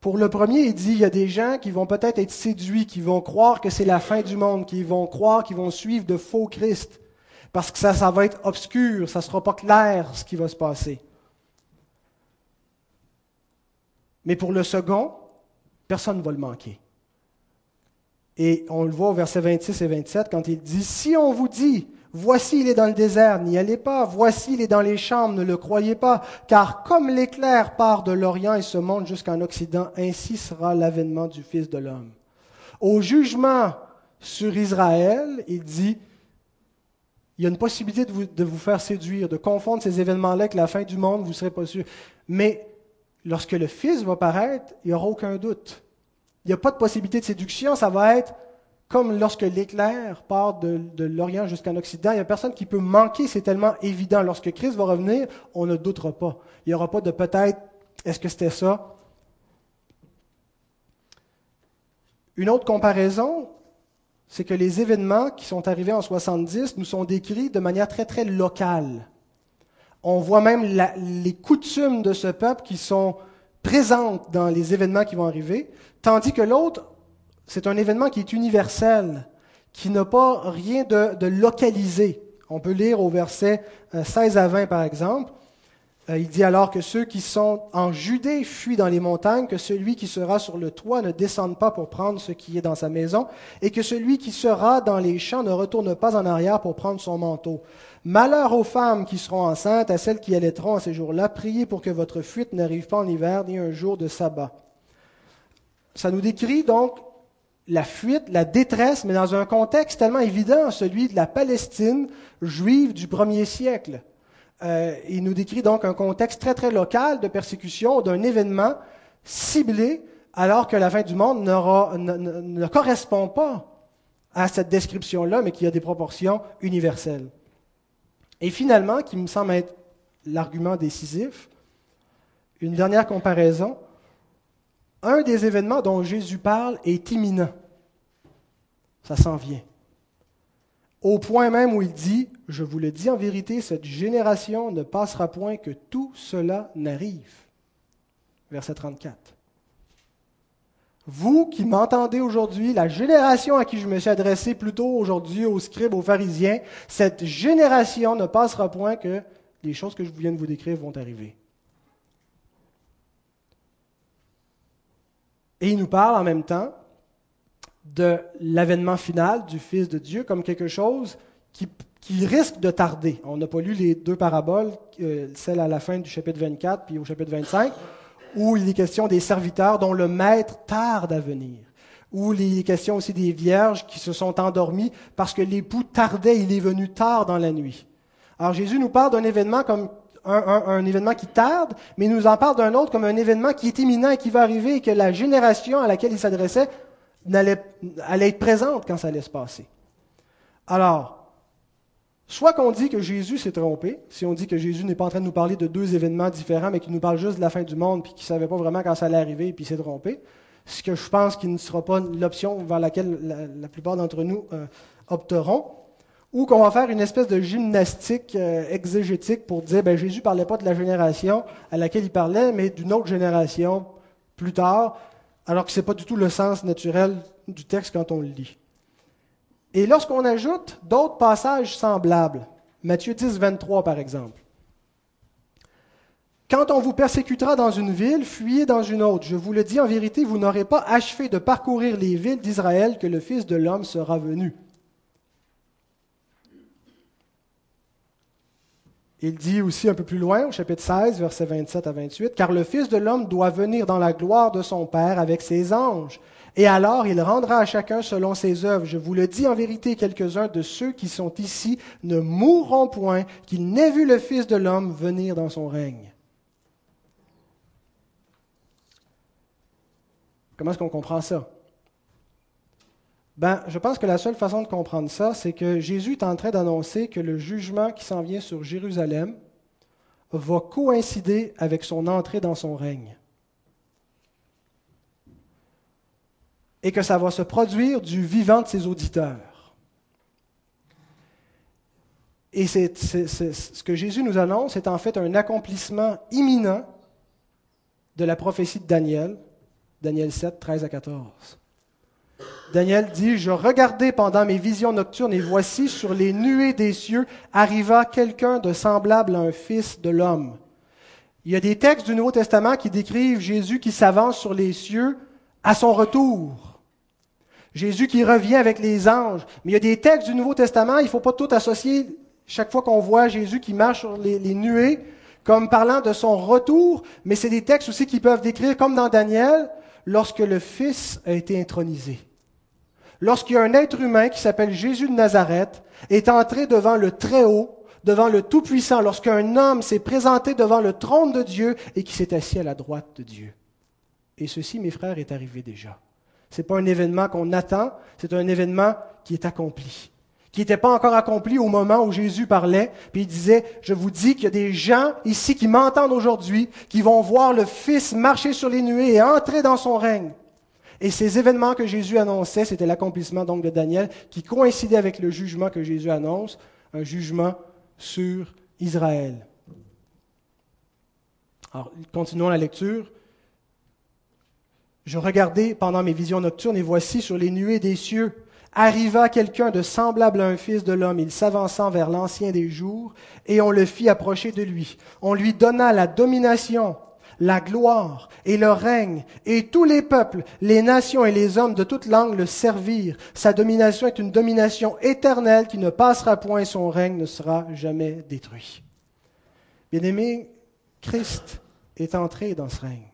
Pour le premier, il dit, il y a des gens qui vont peut-être être séduits, qui vont croire que c'est la fin du monde, qui vont croire qu'ils vont suivre de faux Christ, parce que ça, ça va être obscur, ça ne sera pas clair ce qui va se passer. Mais pour le second, Personne ne va le manquer. Et on le voit au verset 26 et 27 quand il dit, si on vous dit, voici il est dans le désert, n'y allez pas, voici il est dans les chambres, ne le croyez pas, car comme l'éclair part de l'Orient et se monte jusqu'en Occident, ainsi sera l'avènement du Fils de l'homme. Au jugement sur Israël, il dit, il y a une possibilité de vous, de vous faire séduire, de confondre ces événements-là avec la fin du monde, vous ne serez pas sûr. Mais lorsque le Fils va paraître, il n'y aura aucun doute. Il n'y a pas de possibilité de séduction, ça va être comme lorsque l'éclair part de, l'Orient jusqu'en Occident. Il n'y a personne qui peut manquer, c'est tellement évident. Lorsque Christ va revenir, on ne doutera pas. Il n'y aura pas de peut-être, est-ce que c'était ça? Une autre comparaison, c'est que les événements qui sont arrivés en 70 nous sont décrits de manière très, très locale. On voit même les coutumes de ce peuple qui sont présentes dans les événements qui vont arriver, tandis que l'autre, c'est un événement qui est universel, qui n'a pas rien de, de, localisé. On peut lire au verset 16 euh, à 20, par exemple. Euh, il dit alors que ceux qui sont en Judée fuient dans les montagnes, que celui qui sera sur le toit ne descende pas pour prendre ce qui est dans sa maison, et que celui qui sera dans les champs ne retourne pas en arrière pour prendre son manteau. Malheur aux femmes qui seront enceintes, à celles qui allaiteront à ces jours-là, priez pour que votre fuite n'arrive pas en hiver ni un jour de sabbat. Ça nous décrit donc la fuite, la détresse, mais dans un contexte tellement évident, celui de la Palestine juive du premier siècle. Euh, il nous décrit donc un contexte très très local de persécution d'un événement ciblé alors que la fin du monde ne, ne correspond pas à cette description-là, mais qui a des proportions universelles. Et finalement, qui me semble être l'argument décisif, une dernière comparaison, un des événements dont Jésus parle est imminent. Ça s'en vient. au point même où il dit, je vous le dis en vérité, cette génération ne passera point que tout cela n'arrive. Verset 34. Vous qui m'entendez aujourd'hui, la génération à qui je me suis adressé plutôt aujourd'hui aux scribes, aux pharisiens, cette génération ne passera point que les choses que je viens de vous décrire vont arriver. Et il nous parle en même temps de l'avènement final du Fils de Dieu comme quelque chose qui, risque de tarder. On n'a pas lu les deux paraboles, euh, celle à la fin du chapitre 24 puis au chapitre 25, où il est question des serviteurs dont le maître tarde à venir, où il est question aussi des vierges qui se sont endormies parce que l'époux tardait, il est venu tard dans la nuit. Alors Jésus nous parle d'un événement comme un, événement qui tarde, mais il nous en parle d'un autre comme un événement qui est imminent et qui va arriver et que la génération à laquelle il s'adressait allait, être présente quand ça allait se passer. Alors, soit qu'on dit que Jésus s'est trompé, si on dit que Jésus n'est pas en train de nous parler de deux événements différents, mais qu'il nous parle juste de la fin du monde, puis qu'il ne savait pas vraiment quand ça allait arriver, puis s'est trompé, ce que je pense qu'il ne sera pas l'option vers laquelle la, plupart d'entre nous euh, opteront, ou qu'on va faire une espèce de gymnastique euh, exégétique pour dire ben, Jésus ne parlait pas de la génération à laquelle il parlait, mais d'une autre génération plus tard, alors que ce n'est pas du tout le sens naturel du texte quand on le lit. Et lorsqu'on ajoute d'autres passages semblables, Matthieu 10, 23 par exemple, quand on vous persécutera dans une ville, fuyez dans une autre. Je vous le dis en vérité, vous n'aurez pas achevé de parcourir les villes d'Israël que le Fils de l'homme sera venu. Il dit aussi un peu plus loin, au chapitre 16, versets 27 à 28, Car le Fils de l'homme doit venir dans la gloire de son Père avec ses anges. Et alors il rendra à chacun selon ses œuvres. Je vous le dis en vérité, quelques-uns de ceux qui sont ici ne mourront point qu'ils n'aient vu le Fils de l'homme venir dans son règne. Comment est-ce qu'on comprend ça? Ben, je pense que la seule façon de comprendre ça, c'est que Jésus est en train d'annoncer que le jugement qui s'en vient sur Jérusalem va coïncider avec son entrée dans son règne. Et que ça va se produire du vivant de ses auditeurs. Et c'est, ce que Jésus nous annonce est en fait un accomplissement imminent de la prophétie de Daniel, Daniel 7, 13 à 14. Daniel dit, Je regardais pendant mes visions nocturnes, et voici sur les nuées des cieux arriva quelqu'un de semblable à un fils de l'homme. Il y a des textes du Nouveau Testament qui décrivent Jésus qui s'avance sur les cieux à son retour. Jésus qui revient avec les anges. Mais il y a des textes du Nouveau Testament, il ne faut pas tout associer chaque fois qu'on voit Jésus qui marche sur les, les nuées comme parlant de son retour, mais c'est des textes aussi qui peuvent décrire, comme dans Daniel, lorsque le Fils a été intronisé lorsqu'il y a un être humain qui s'appelle Jésus de Nazareth est entré devant le Très-Haut, devant le Tout-Puissant, lorsqu'un homme s'est présenté devant le trône de Dieu et qui s'est assis à la droite de Dieu. Et ceci, mes frères, est arrivé déjà. Ce n'est pas un événement qu'on attend, c'est un événement qui est accompli, qui n'était pas encore accompli au moment où Jésus parlait, puis il disait, je vous dis qu'il y a des gens ici qui m'entendent aujourd'hui, qui vont voir le Fils marcher sur les nuées et entrer dans son règne. Et ces événements que Jésus annonçait, c'était l'accomplissement donc de Daniel, qui coïncidait avec le jugement que Jésus annonce, un jugement sur Israël. Alors, continuons la lecture. Je regardais pendant mes visions nocturnes, et voici sur les nuées des cieux arriva quelqu'un de semblable à un fils de l'homme. Il s'avançant vers l'ancien des jours, et on le fit approcher de lui. On lui donna la domination la gloire et le règne, et tous les peuples, les nations et les hommes de toute langue le servirent. Sa domination est une domination éternelle qui ne passera point, son règne ne sera jamais détruit. Bien-aimé, Christ est entré dans ce règne.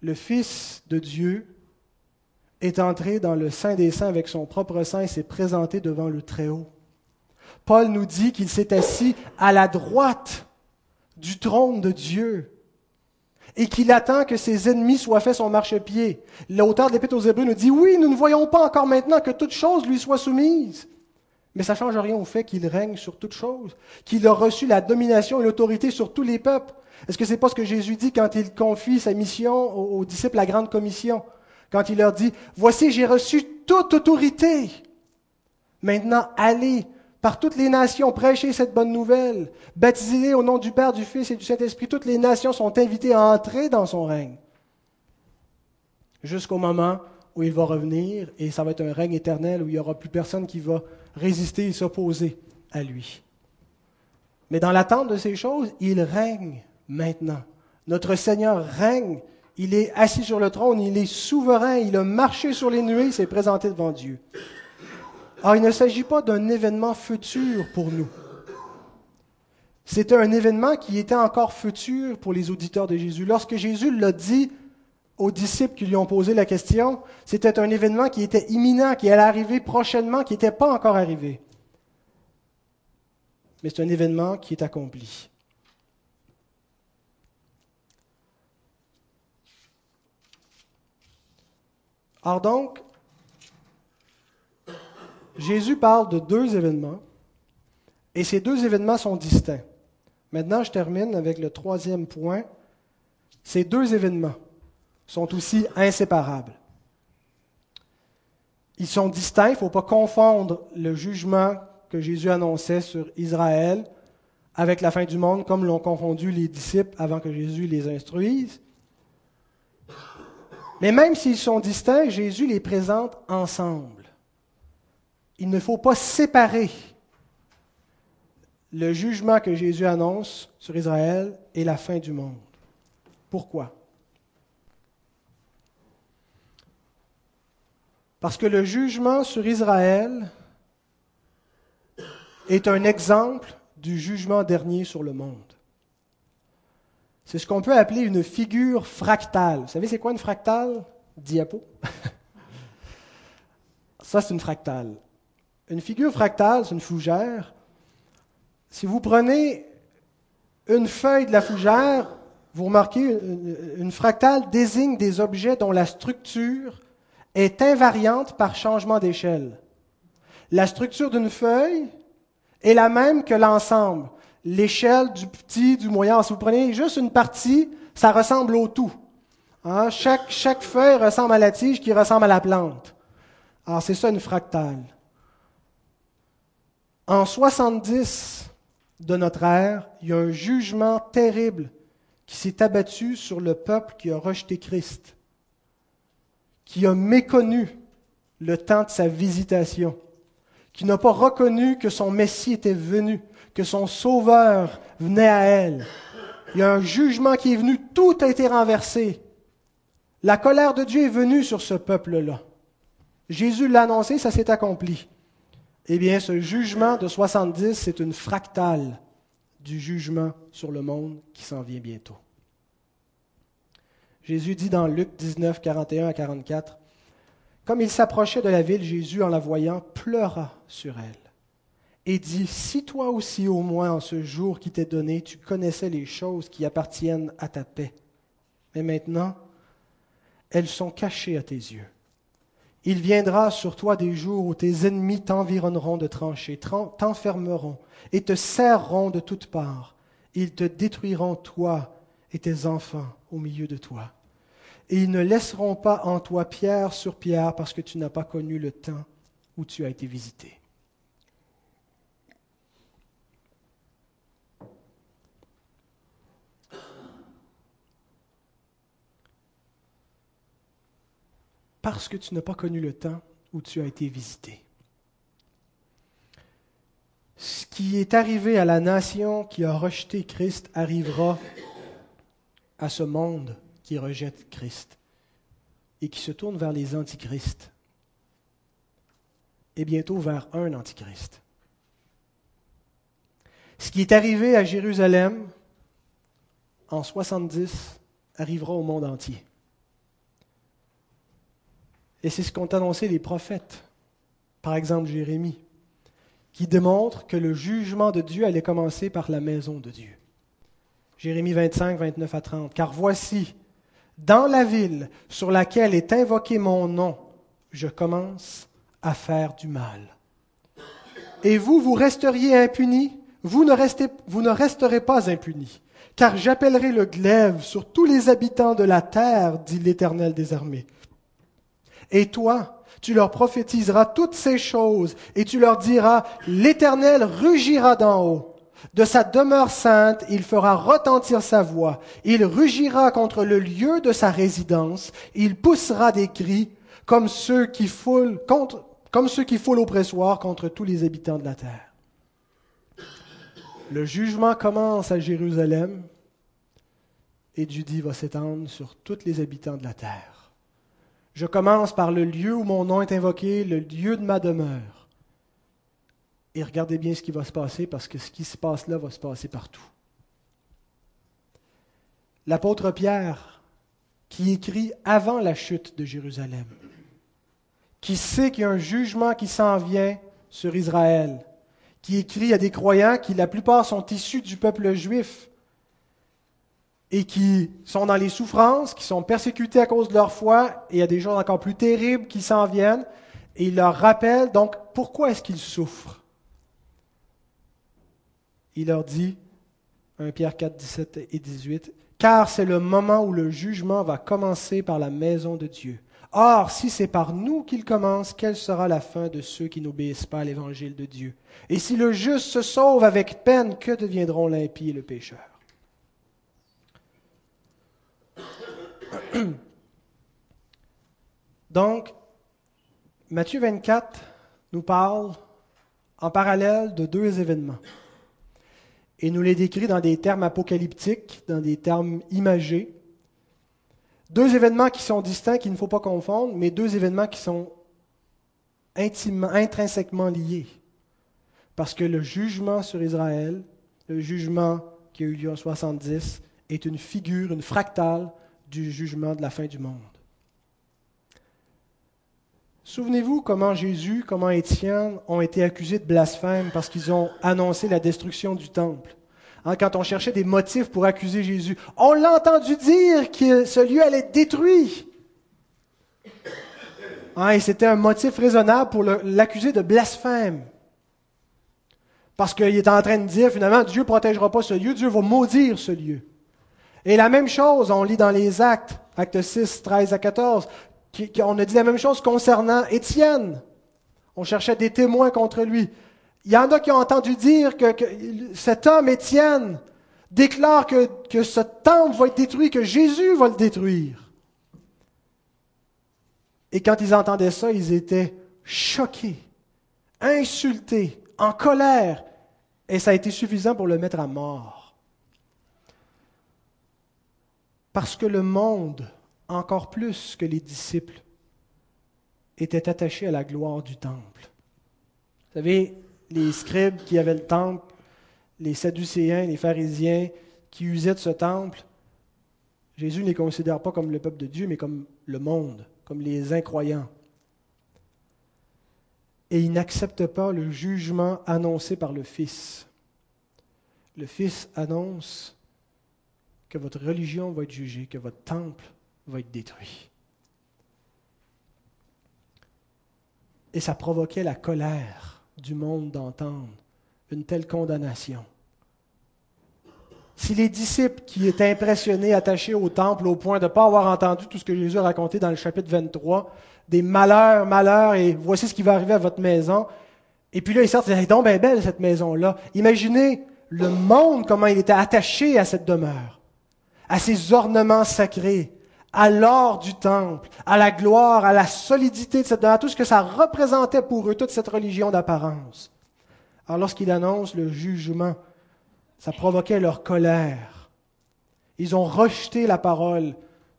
Le Fils de Dieu est entré dans le Saint des Saints avec son propre sang et s'est présenté devant le Très-Haut. Paul nous dit qu'il s'est assis à la droite du trône de Dieu et qu'il attend que ses ennemis soient faits son marchepied. L'auteur de l'Épître aux Hébreux nous dit, oui, nous ne voyons pas encore maintenant que toute chose lui soit soumise. Mais ça ne change rien au fait qu'il règne sur toute chose, qu'il a reçu la domination et l'autorité sur tous les peuples. Est-ce que c'est pas ce que Jésus dit quand il confie sa mission aux disciples, la grande commission? Quand il leur dit, voici, j'ai reçu toute autorité. Maintenant, allez par toutes les nations, prêchez cette bonne nouvelle. Baptisez-les au nom du Père, du Fils et du Saint-Esprit. Toutes les nations sont invitées à entrer dans son règne. Jusqu'au moment où il va revenir et ça va être un règne éternel où il n'y aura plus personne qui va résister et s'opposer à lui. Mais dans l'attente de ces choses, il règne maintenant. Notre Seigneur règne. Il est assis sur le trône, il est souverain, il a marché sur les nuées, il s'est présenté devant Dieu. Alors, il ne s'agit pas d'un événement futur pour nous. C'était un événement qui était encore futur pour les auditeurs de Jésus. Lorsque Jésus l'a dit aux disciples qui lui ont posé la question, c'était un événement qui était imminent, qui allait arriver prochainement, qui n'était pas encore arrivé. Mais c'est un événement qui est accompli. Alors donc, Jésus parle de deux événements, et ces deux événements sont distincts. Maintenant, je termine avec le troisième point. Ces deux événements sont aussi inséparables. Ils sont distincts, il ne faut pas confondre le jugement que Jésus annonçait sur Israël avec la fin du monde, comme l'ont confondu les disciples avant que Jésus les instruise. Mais même s'ils sont distincts, Jésus les présente ensemble. Il ne faut pas séparer le jugement que Jésus annonce sur Israël et la fin du monde. Pourquoi? Parce que le jugement sur Israël est un exemple du jugement dernier sur le monde. C'est ce qu'on peut appeler une figure fractale. Vous savez, c'est quoi une fractale? Diapo. Ça, c'est une fractale. Une figure fractale, c'est une fougère. Si vous prenez une feuille de la fougère, vous remarquez, une fractale désigne des objets dont la structure est invariante par changement d'échelle. La structure d'une feuille est la même que l'ensemble. L'échelle du petit, du moyen. Si vous prenez juste une partie, ça ressemble au tout. Hein? Chaque, chaque feuille ressemble à la tige qui ressemble à la plante. Alors c'est ça une fractale. En 70 de notre ère, il y a un jugement terrible qui s'est abattu sur le peuple qui a rejeté Christ qui a méconnu le temps de sa visitation, qui n'a pas reconnu que son Messie était venu, que son Sauveur venait à elle. Il y a un jugement qui est venu, tout a été renversé. La colère de Dieu est venue sur ce peuple-là. Jésus l'a annoncé, ça s'est accompli. Eh bien, ce jugement de 70, c'est une fractale du jugement sur le monde qui s'en vient bientôt. Jésus dit dans Luc 19, 41 à 44, Comme il s'approchait de la ville, Jésus, en la voyant, pleura sur elle et dit, Si toi aussi au moins en ce jour qui t'est donné, tu connaissais les choses qui appartiennent à ta paix, mais maintenant, elles sont cachées à tes yeux. Il viendra sur toi des jours où tes ennemis t'environneront de tranchées, t'enfermeront et te serreront de toutes parts. Ils te détruiront, toi et tes enfants, au milieu de toi et ils ne laisseront pas en toi pierre sur pierre parce que tu n'as pas connu le temps où tu as été visité. Parce que tu n'as pas connu le temps où tu as été visité. Ce qui est arrivé à la nation qui a rejeté Christ arrivera à ce monde qui rejette Christ et qui se tourne vers les antichrists et bientôt vers un antichrist. Ce qui est arrivé à Jérusalem en 70 arrivera au monde entier. Et c'est ce qu'ont annoncé les prophètes, par exemple Jérémie, qui démontre que le jugement de Dieu allait commencer par la maison de Dieu. Jérémie 25, 29 à 30. Car voici, dans la ville sur laquelle est invoqué mon nom, je commence à faire du mal. Et vous, vous resteriez impunis, vous ne, restez, vous ne resterez pas impunis, car j'appellerai le glaive sur tous les habitants de la terre, dit l'Éternel des armées. Et toi, Tu leur prophétiseras toutes ces choses et tu leur diras, l'Éternel rugira d'en haut. De sa demeure sainte, il fera retentir sa voix. Il rugira contre le lieu de sa résidence. Il poussera des cris comme ceux qui foulent, contre, comme contre tous les habitants de la terre. Le jugement commence à Jérusalem et Judie va s'étendre sur tous les habitants de la terre. Je commence par le lieu où mon nom est invoqué, le lieu de ma demeure. Et regardez bien ce qui va se passer parce que ce qui se passe là va se passer partout. L'apôtre Pierre, qui écrit avant la chute de Jérusalem, qui sait qu'il y a un jugement qui s'en vient sur Israël, qui écrit à des croyants qui, la plupart, sont issus du peuple juif et qui sont dans les souffrances, qui sont persécutés à cause de leur foi, et il y a des choses encore plus terribles qui s'en viennent, et il leur rappelle donc pourquoi est-ce qu'ils souffrent? Il leur dit, 1 Pierre 4, 17 et 18, car c'est le moment où le jugement va commencer par la maison de Dieu. Or, si c'est par nous qu'il commence, quelle sera la fin de ceux qui n'obéissent pas à l'évangile de Dieu? Et si le juste se sauve avec peine, que deviendront l'impie et le pécheur Donc, Matthieu 24 nous parle en parallèle de deux événements. Et nous les décrit dans des termes apocalyptiques, dans des termes imagés. Deux événements qui sont distincts, qu'il ne faut pas confondre, mais deux événements qui sont intrinsèquement liés. Parce que le jugement sur Israël, le jugement qui a eu lieu en 70, est une figure, une fractale du jugement de la fin du monde. Souvenez-vous comment Jésus, comment Étienne ont été accusés de blasphème parce qu'ils ont annoncé la destruction du temple. Hein, quand on cherchait des motifs pour accuser Jésus, on l'a entendu dire que ce lieu allait être détruit. Hein, et c'était un motif raisonnable pour l'accuser de blasphème. Parce qu'il est en train de dire, finalement, Dieu ne protégera pas ce lieu, Dieu va maudire ce lieu. Et la même chose, on lit dans les actes, actes 6, 13 à 14, on a dit la même chose concernant Étienne. On cherchait des témoins contre lui. Il y en a qui ont entendu dire que, cet homme, Étienne, déclare que, que ce temple va être détruit, que Jésus va le détruire. Et quand ils entendaient ça, ils étaient choqués, insultés, en colère. Et ça a été suffisant pour le mettre à mort. Parce que le monde, encore plus que les disciples, était attaché à la gloire du temple. Vous savez, les scribes qui avaient le temple, les sadducéens, les pharisiens qui usaient de ce temple, Jésus ne les considère pas comme le peuple de Dieu, mais comme le monde, comme les incroyants. Et il n'accepte pas le jugement annoncé par le Fils. Le Fils annonce que votre religion va être jugée, que votre temple va être détruit. Et ça provoquait la colère du monde d'entendre une telle condamnation. Si les disciples qui étaient impressionnés, attachés au temple au point de ne pas avoir entendu tout ce que Jésus a raconté dans le chapitre 23, des malheurs, malheurs, et voici ce qui va arriver à votre maison, et puis là, ils sortent, c'est donc bien belle cette maison-là. Imaginez le monde, comment il était attaché à cette demeure à ces ornements sacrés, à l'or du temple, à la gloire, à la solidité de cette à tout ce que ça représentait pour eux, toute cette religion d'apparence. Alors lorsqu'il annonce le jugement, ça provoquait leur colère. Ils ont rejeté la parole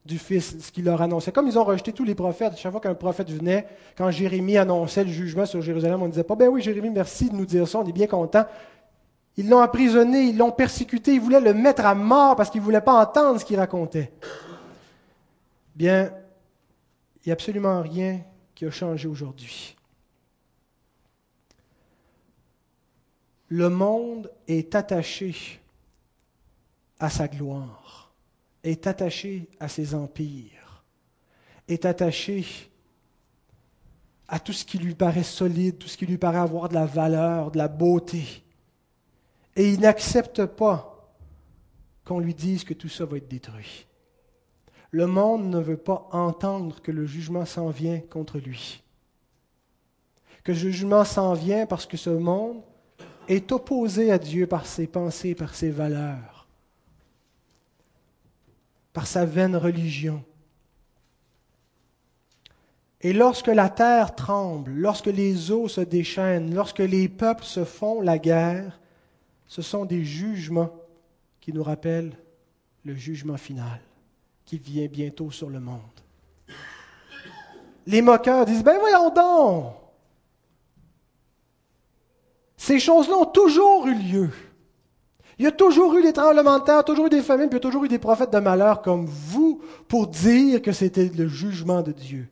du Fils, ce qu'il leur annonçait. Comme ils ont rejeté tous les prophètes, chaque fois qu'un prophète venait, quand Jérémie annonçait le jugement sur Jérusalem, on disait pas, ben oui, Jérémie, merci de nous dire ça, on est bien content. Ils l'ont emprisonné, ils l'ont persécuté, ils voulaient le mettre à mort parce qu'ils ne voulaient pas entendre ce qu'il racontait. Bien, il n'y a absolument rien qui a changé aujourd'hui. Le monde est attaché à sa gloire, est attaché à ses empires, est attaché à tout ce qui lui paraît solide, tout ce qui lui paraît avoir de la valeur, de la beauté. Et il n'accepte pas qu'on lui dise que tout ça va être détruit. Le monde ne veut pas entendre que le jugement s'en vient contre lui. que le jugement s'en vient parce que ce monde est opposé à Dieu par ses pensées, par ses valeurs, par sa vaine religion. Et lorsque la terre tremble, lorsque les eaux se déchaînent, lorsque les peuples se font la guerre, ce sont des jugements qui nous rappellent le jugement final qui vient bientôt sur le monde. Les moqueurs disent, ben voyons donc, ces choses-là ont toujours eu lieu. Il y a toujours eu des tremblements de terre, toujours eu des famines, puis il y a toujours eu des prophètes de malheur comme vous pour dire que c'était le jugement de Dieu.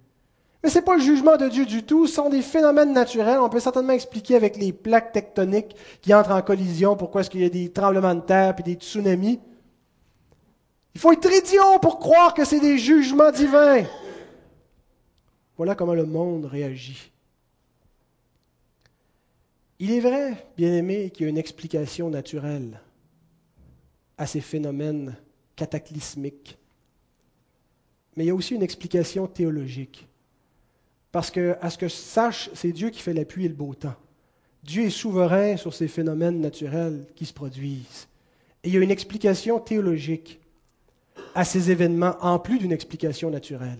Mais ce n'est pas le jugement de Dieu du tout, ce sont des phénomènes naturels. On peut certainement expliquer avec les plaques tectoniques qui entrent en collision pourquoi est-ce qu'il y a des tremblements de terre et des tsunamis. Il faut être idiot pour croire que c'est des jugements divins. Voilà comment le monde réagit. Il est vrai, bien aimé, qu'il y a une explication naturelle à ces phénomènes cataclysmiques. Mais il y a aussi une explication théologique. Parce que, à ce que je sache, c'est Dieu qui fait la pluie et le beau temps. Dieu est souverain sur ces phénomènes naturels qui se produisent. Et il y a une explication théologique à ces événements, en plus d'une explication naturelle.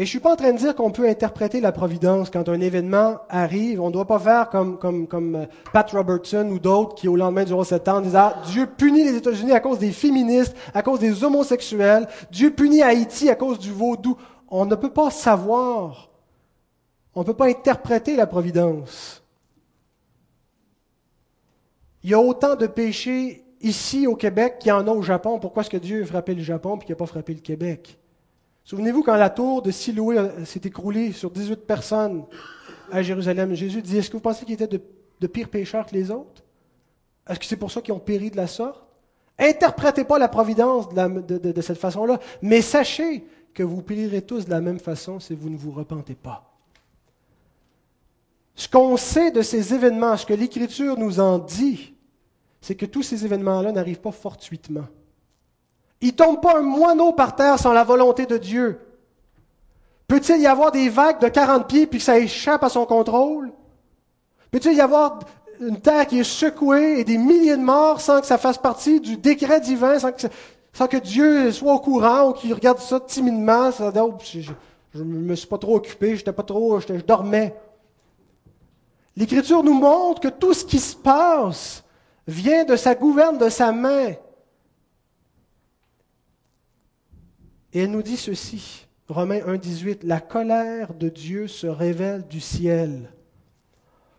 Et je suis pas en train de dire qu'on peut interpréter la providence quand un événement arrive. On ne doit pas faire comme, comme, comme euh, Pat Robertson ou d'autres qui, au lendemain du 11 septembre, disent ah, Dieu punit les États-Unis à cause des féministes, à cause des homosexuels. Dieu punit Haïti à cause du vaudou. On ne peut pas savoir. On ne peut pas interpréter la providence. Il y a autant de péchés ici au Québec qu'il y en a au Japon. Pourquoi est-ce que Dieu a frappé le Japon et qu'il n'a pas frappé le Québec? Souvenez-vous quand la tour de Siloué s'est écroulée sur 18 personnes à Jérusalem, Jésus dit, est-ce que vous pensez qu'ils étaient de, pires pécheurs que les autres? Est-ce que c'est pour ça qu'ils ont péri de la sorte? Interprétez pas la providence de, de cette façon-là, mais sachez que vous périrez tous de la même façon si vous ne vous repentez pas. Ce qu'on sait de ces événements, ce que l'Écriture nous en dit, c'est que tous ces événements-là n'arrivent pas fortuitement. Il tombe pas un moineau par terre sans la volonté de Dieu. Peut-il y avoir des vagues de 40 pieds puis que ça échappe à son contrôle? Peut-il y avoir une terre qui est secouée et des milliers de morts sans que ça fasse partie du décret divin, sans que, Dieu soit au courant ou qu'il regarde ça timidement? Ça, oh, je ne me suis pas trop occupé, j'étais pas trop, je dormais. L'Écriture nous montre que tout ce qui se passe vient de sa gouverne, de sa main. Et elle nous dit ceci, Romains 1,18, La colère de Dieu se révèle du ciel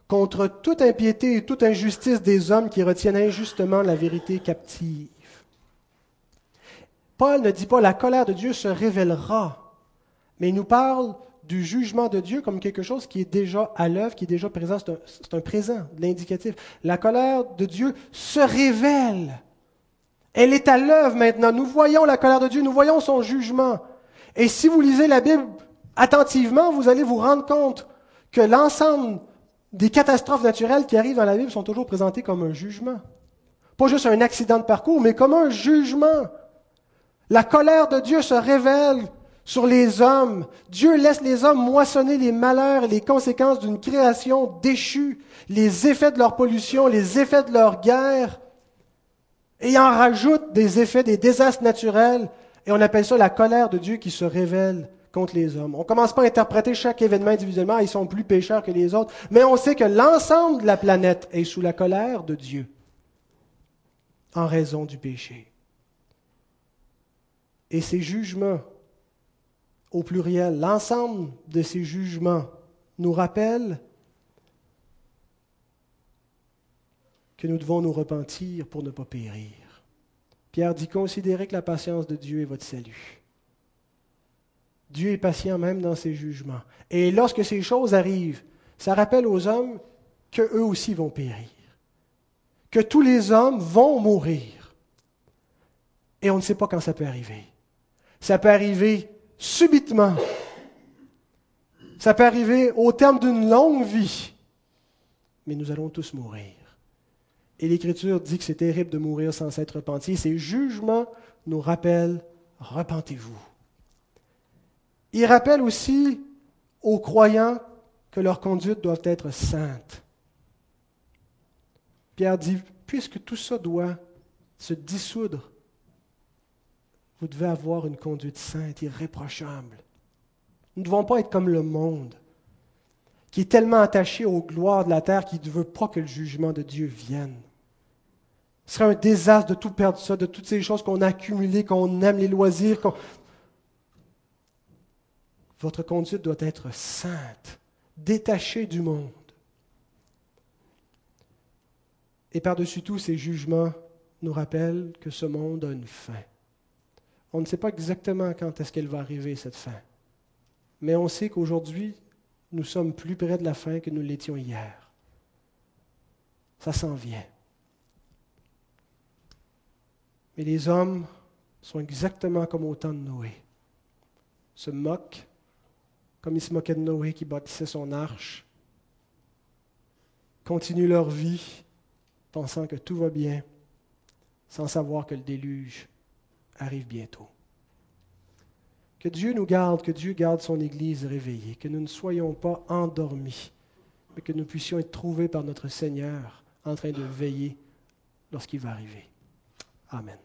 contre toute impiété et toute injustice des hommes qui retiennent injustement la vérité captive. Paul ne dit pas la colère de Dieu se révélera, mais il nous parle du jugement de Dieu comme quelque chose qui est déjà à l'œuvre, qui est déjà présent. C'est un, présent, l'indicatif. La colère de Dieu se révèle. Elle est à l'œuvre maintenant. Nous voyons la colère de Dieu, nous voyons son jugement. Et si vous lisez la Bible attentivement, vous allez vous rendre compte que l'ensemble des catastrophes naturelles qui arrivent dans la Bible sont toujours présentées comme un jugement. Pas juste un accident de parcours, mais comme un jugement. La colère de Dieu se révèle sur les hommes. Dieu laisse les hommes moissonner les malheurs et les conséquences d'une création déchue, les effets de leur pollution, les effets de leur guerre et il en rajoute des effets, des désastres naturels, et on appelle ça la colère de Dieu qui se révèle contre les hommes. On ne commence pas à interpréter chaque événement individuellement, ils sont plus pécheurs que les autres, mais on sait que l'ensemble de la planète est sous la colère de Dieu en raison du péché. Et ces jugements, au pluriel, l'ensemble de ces jugements nous rappellent que nous devons nous repentir pour ne pas périr. Pierre dit considérez que la patience de Dieu est votre salut. Dieu est patient même dans ses jugements. Et lorsque ces choses arrivent, ça rappelle aux hommes qu'eux aussi vont périr, que tous les hommes vont mourir. Et on ne sait pas quand ça peut arriver. Ça peut arriver subitement. Ça peut arriver au terme d'une longue vie. Mais nous allons tous mourir. Et l'Écriture dit que c'est terrible de mourir sans s'être repenti. Ces jugements nous rappellent, repentez-vous. Il rappelle aussi aux croyants que leur conduite doit être sainte. Pierre dit, puisque tout ça doit se dissoudre, vous devez avoir une conduite sainte, irréprochable. Nous ne devons pas être comme le monde, qui est tellement attaché aux gloires de la terre qu'il ne veut pas que le jugement de Dieu vienne. Ce serait un désastre de tout perdre ça, de toutes ces choses qu'on a accumulées, qu'on aime les loisirs. Votre conduite doit être sainte, détachée du monde. Et par-dessus tout, ces jugements nous rappellent que ce monde a une fin. On ne sait pas exactement quand est-ce qu'elle va arriver, cette fin. Mais on sait qu'aujourd'hui, nous sommes plus près de la fin que nous l'étions hier. Ça s'en vient. Mais les hommes sont exactement comme au temps de Noé. Se moquent, comme ils se moquaient de Noé qui bâtissait son arche. Continuent leur vie pensant que tout va bien, sans savoir que le déluge arrive bientôt. Que Dieu nous garde, que Dieu garde son Église réveillée, que nous ne soyons pas endormis, mais que nous puissions être trouvés par notre Seigneur en train de veiller lorsqu'il va arriver. Amen.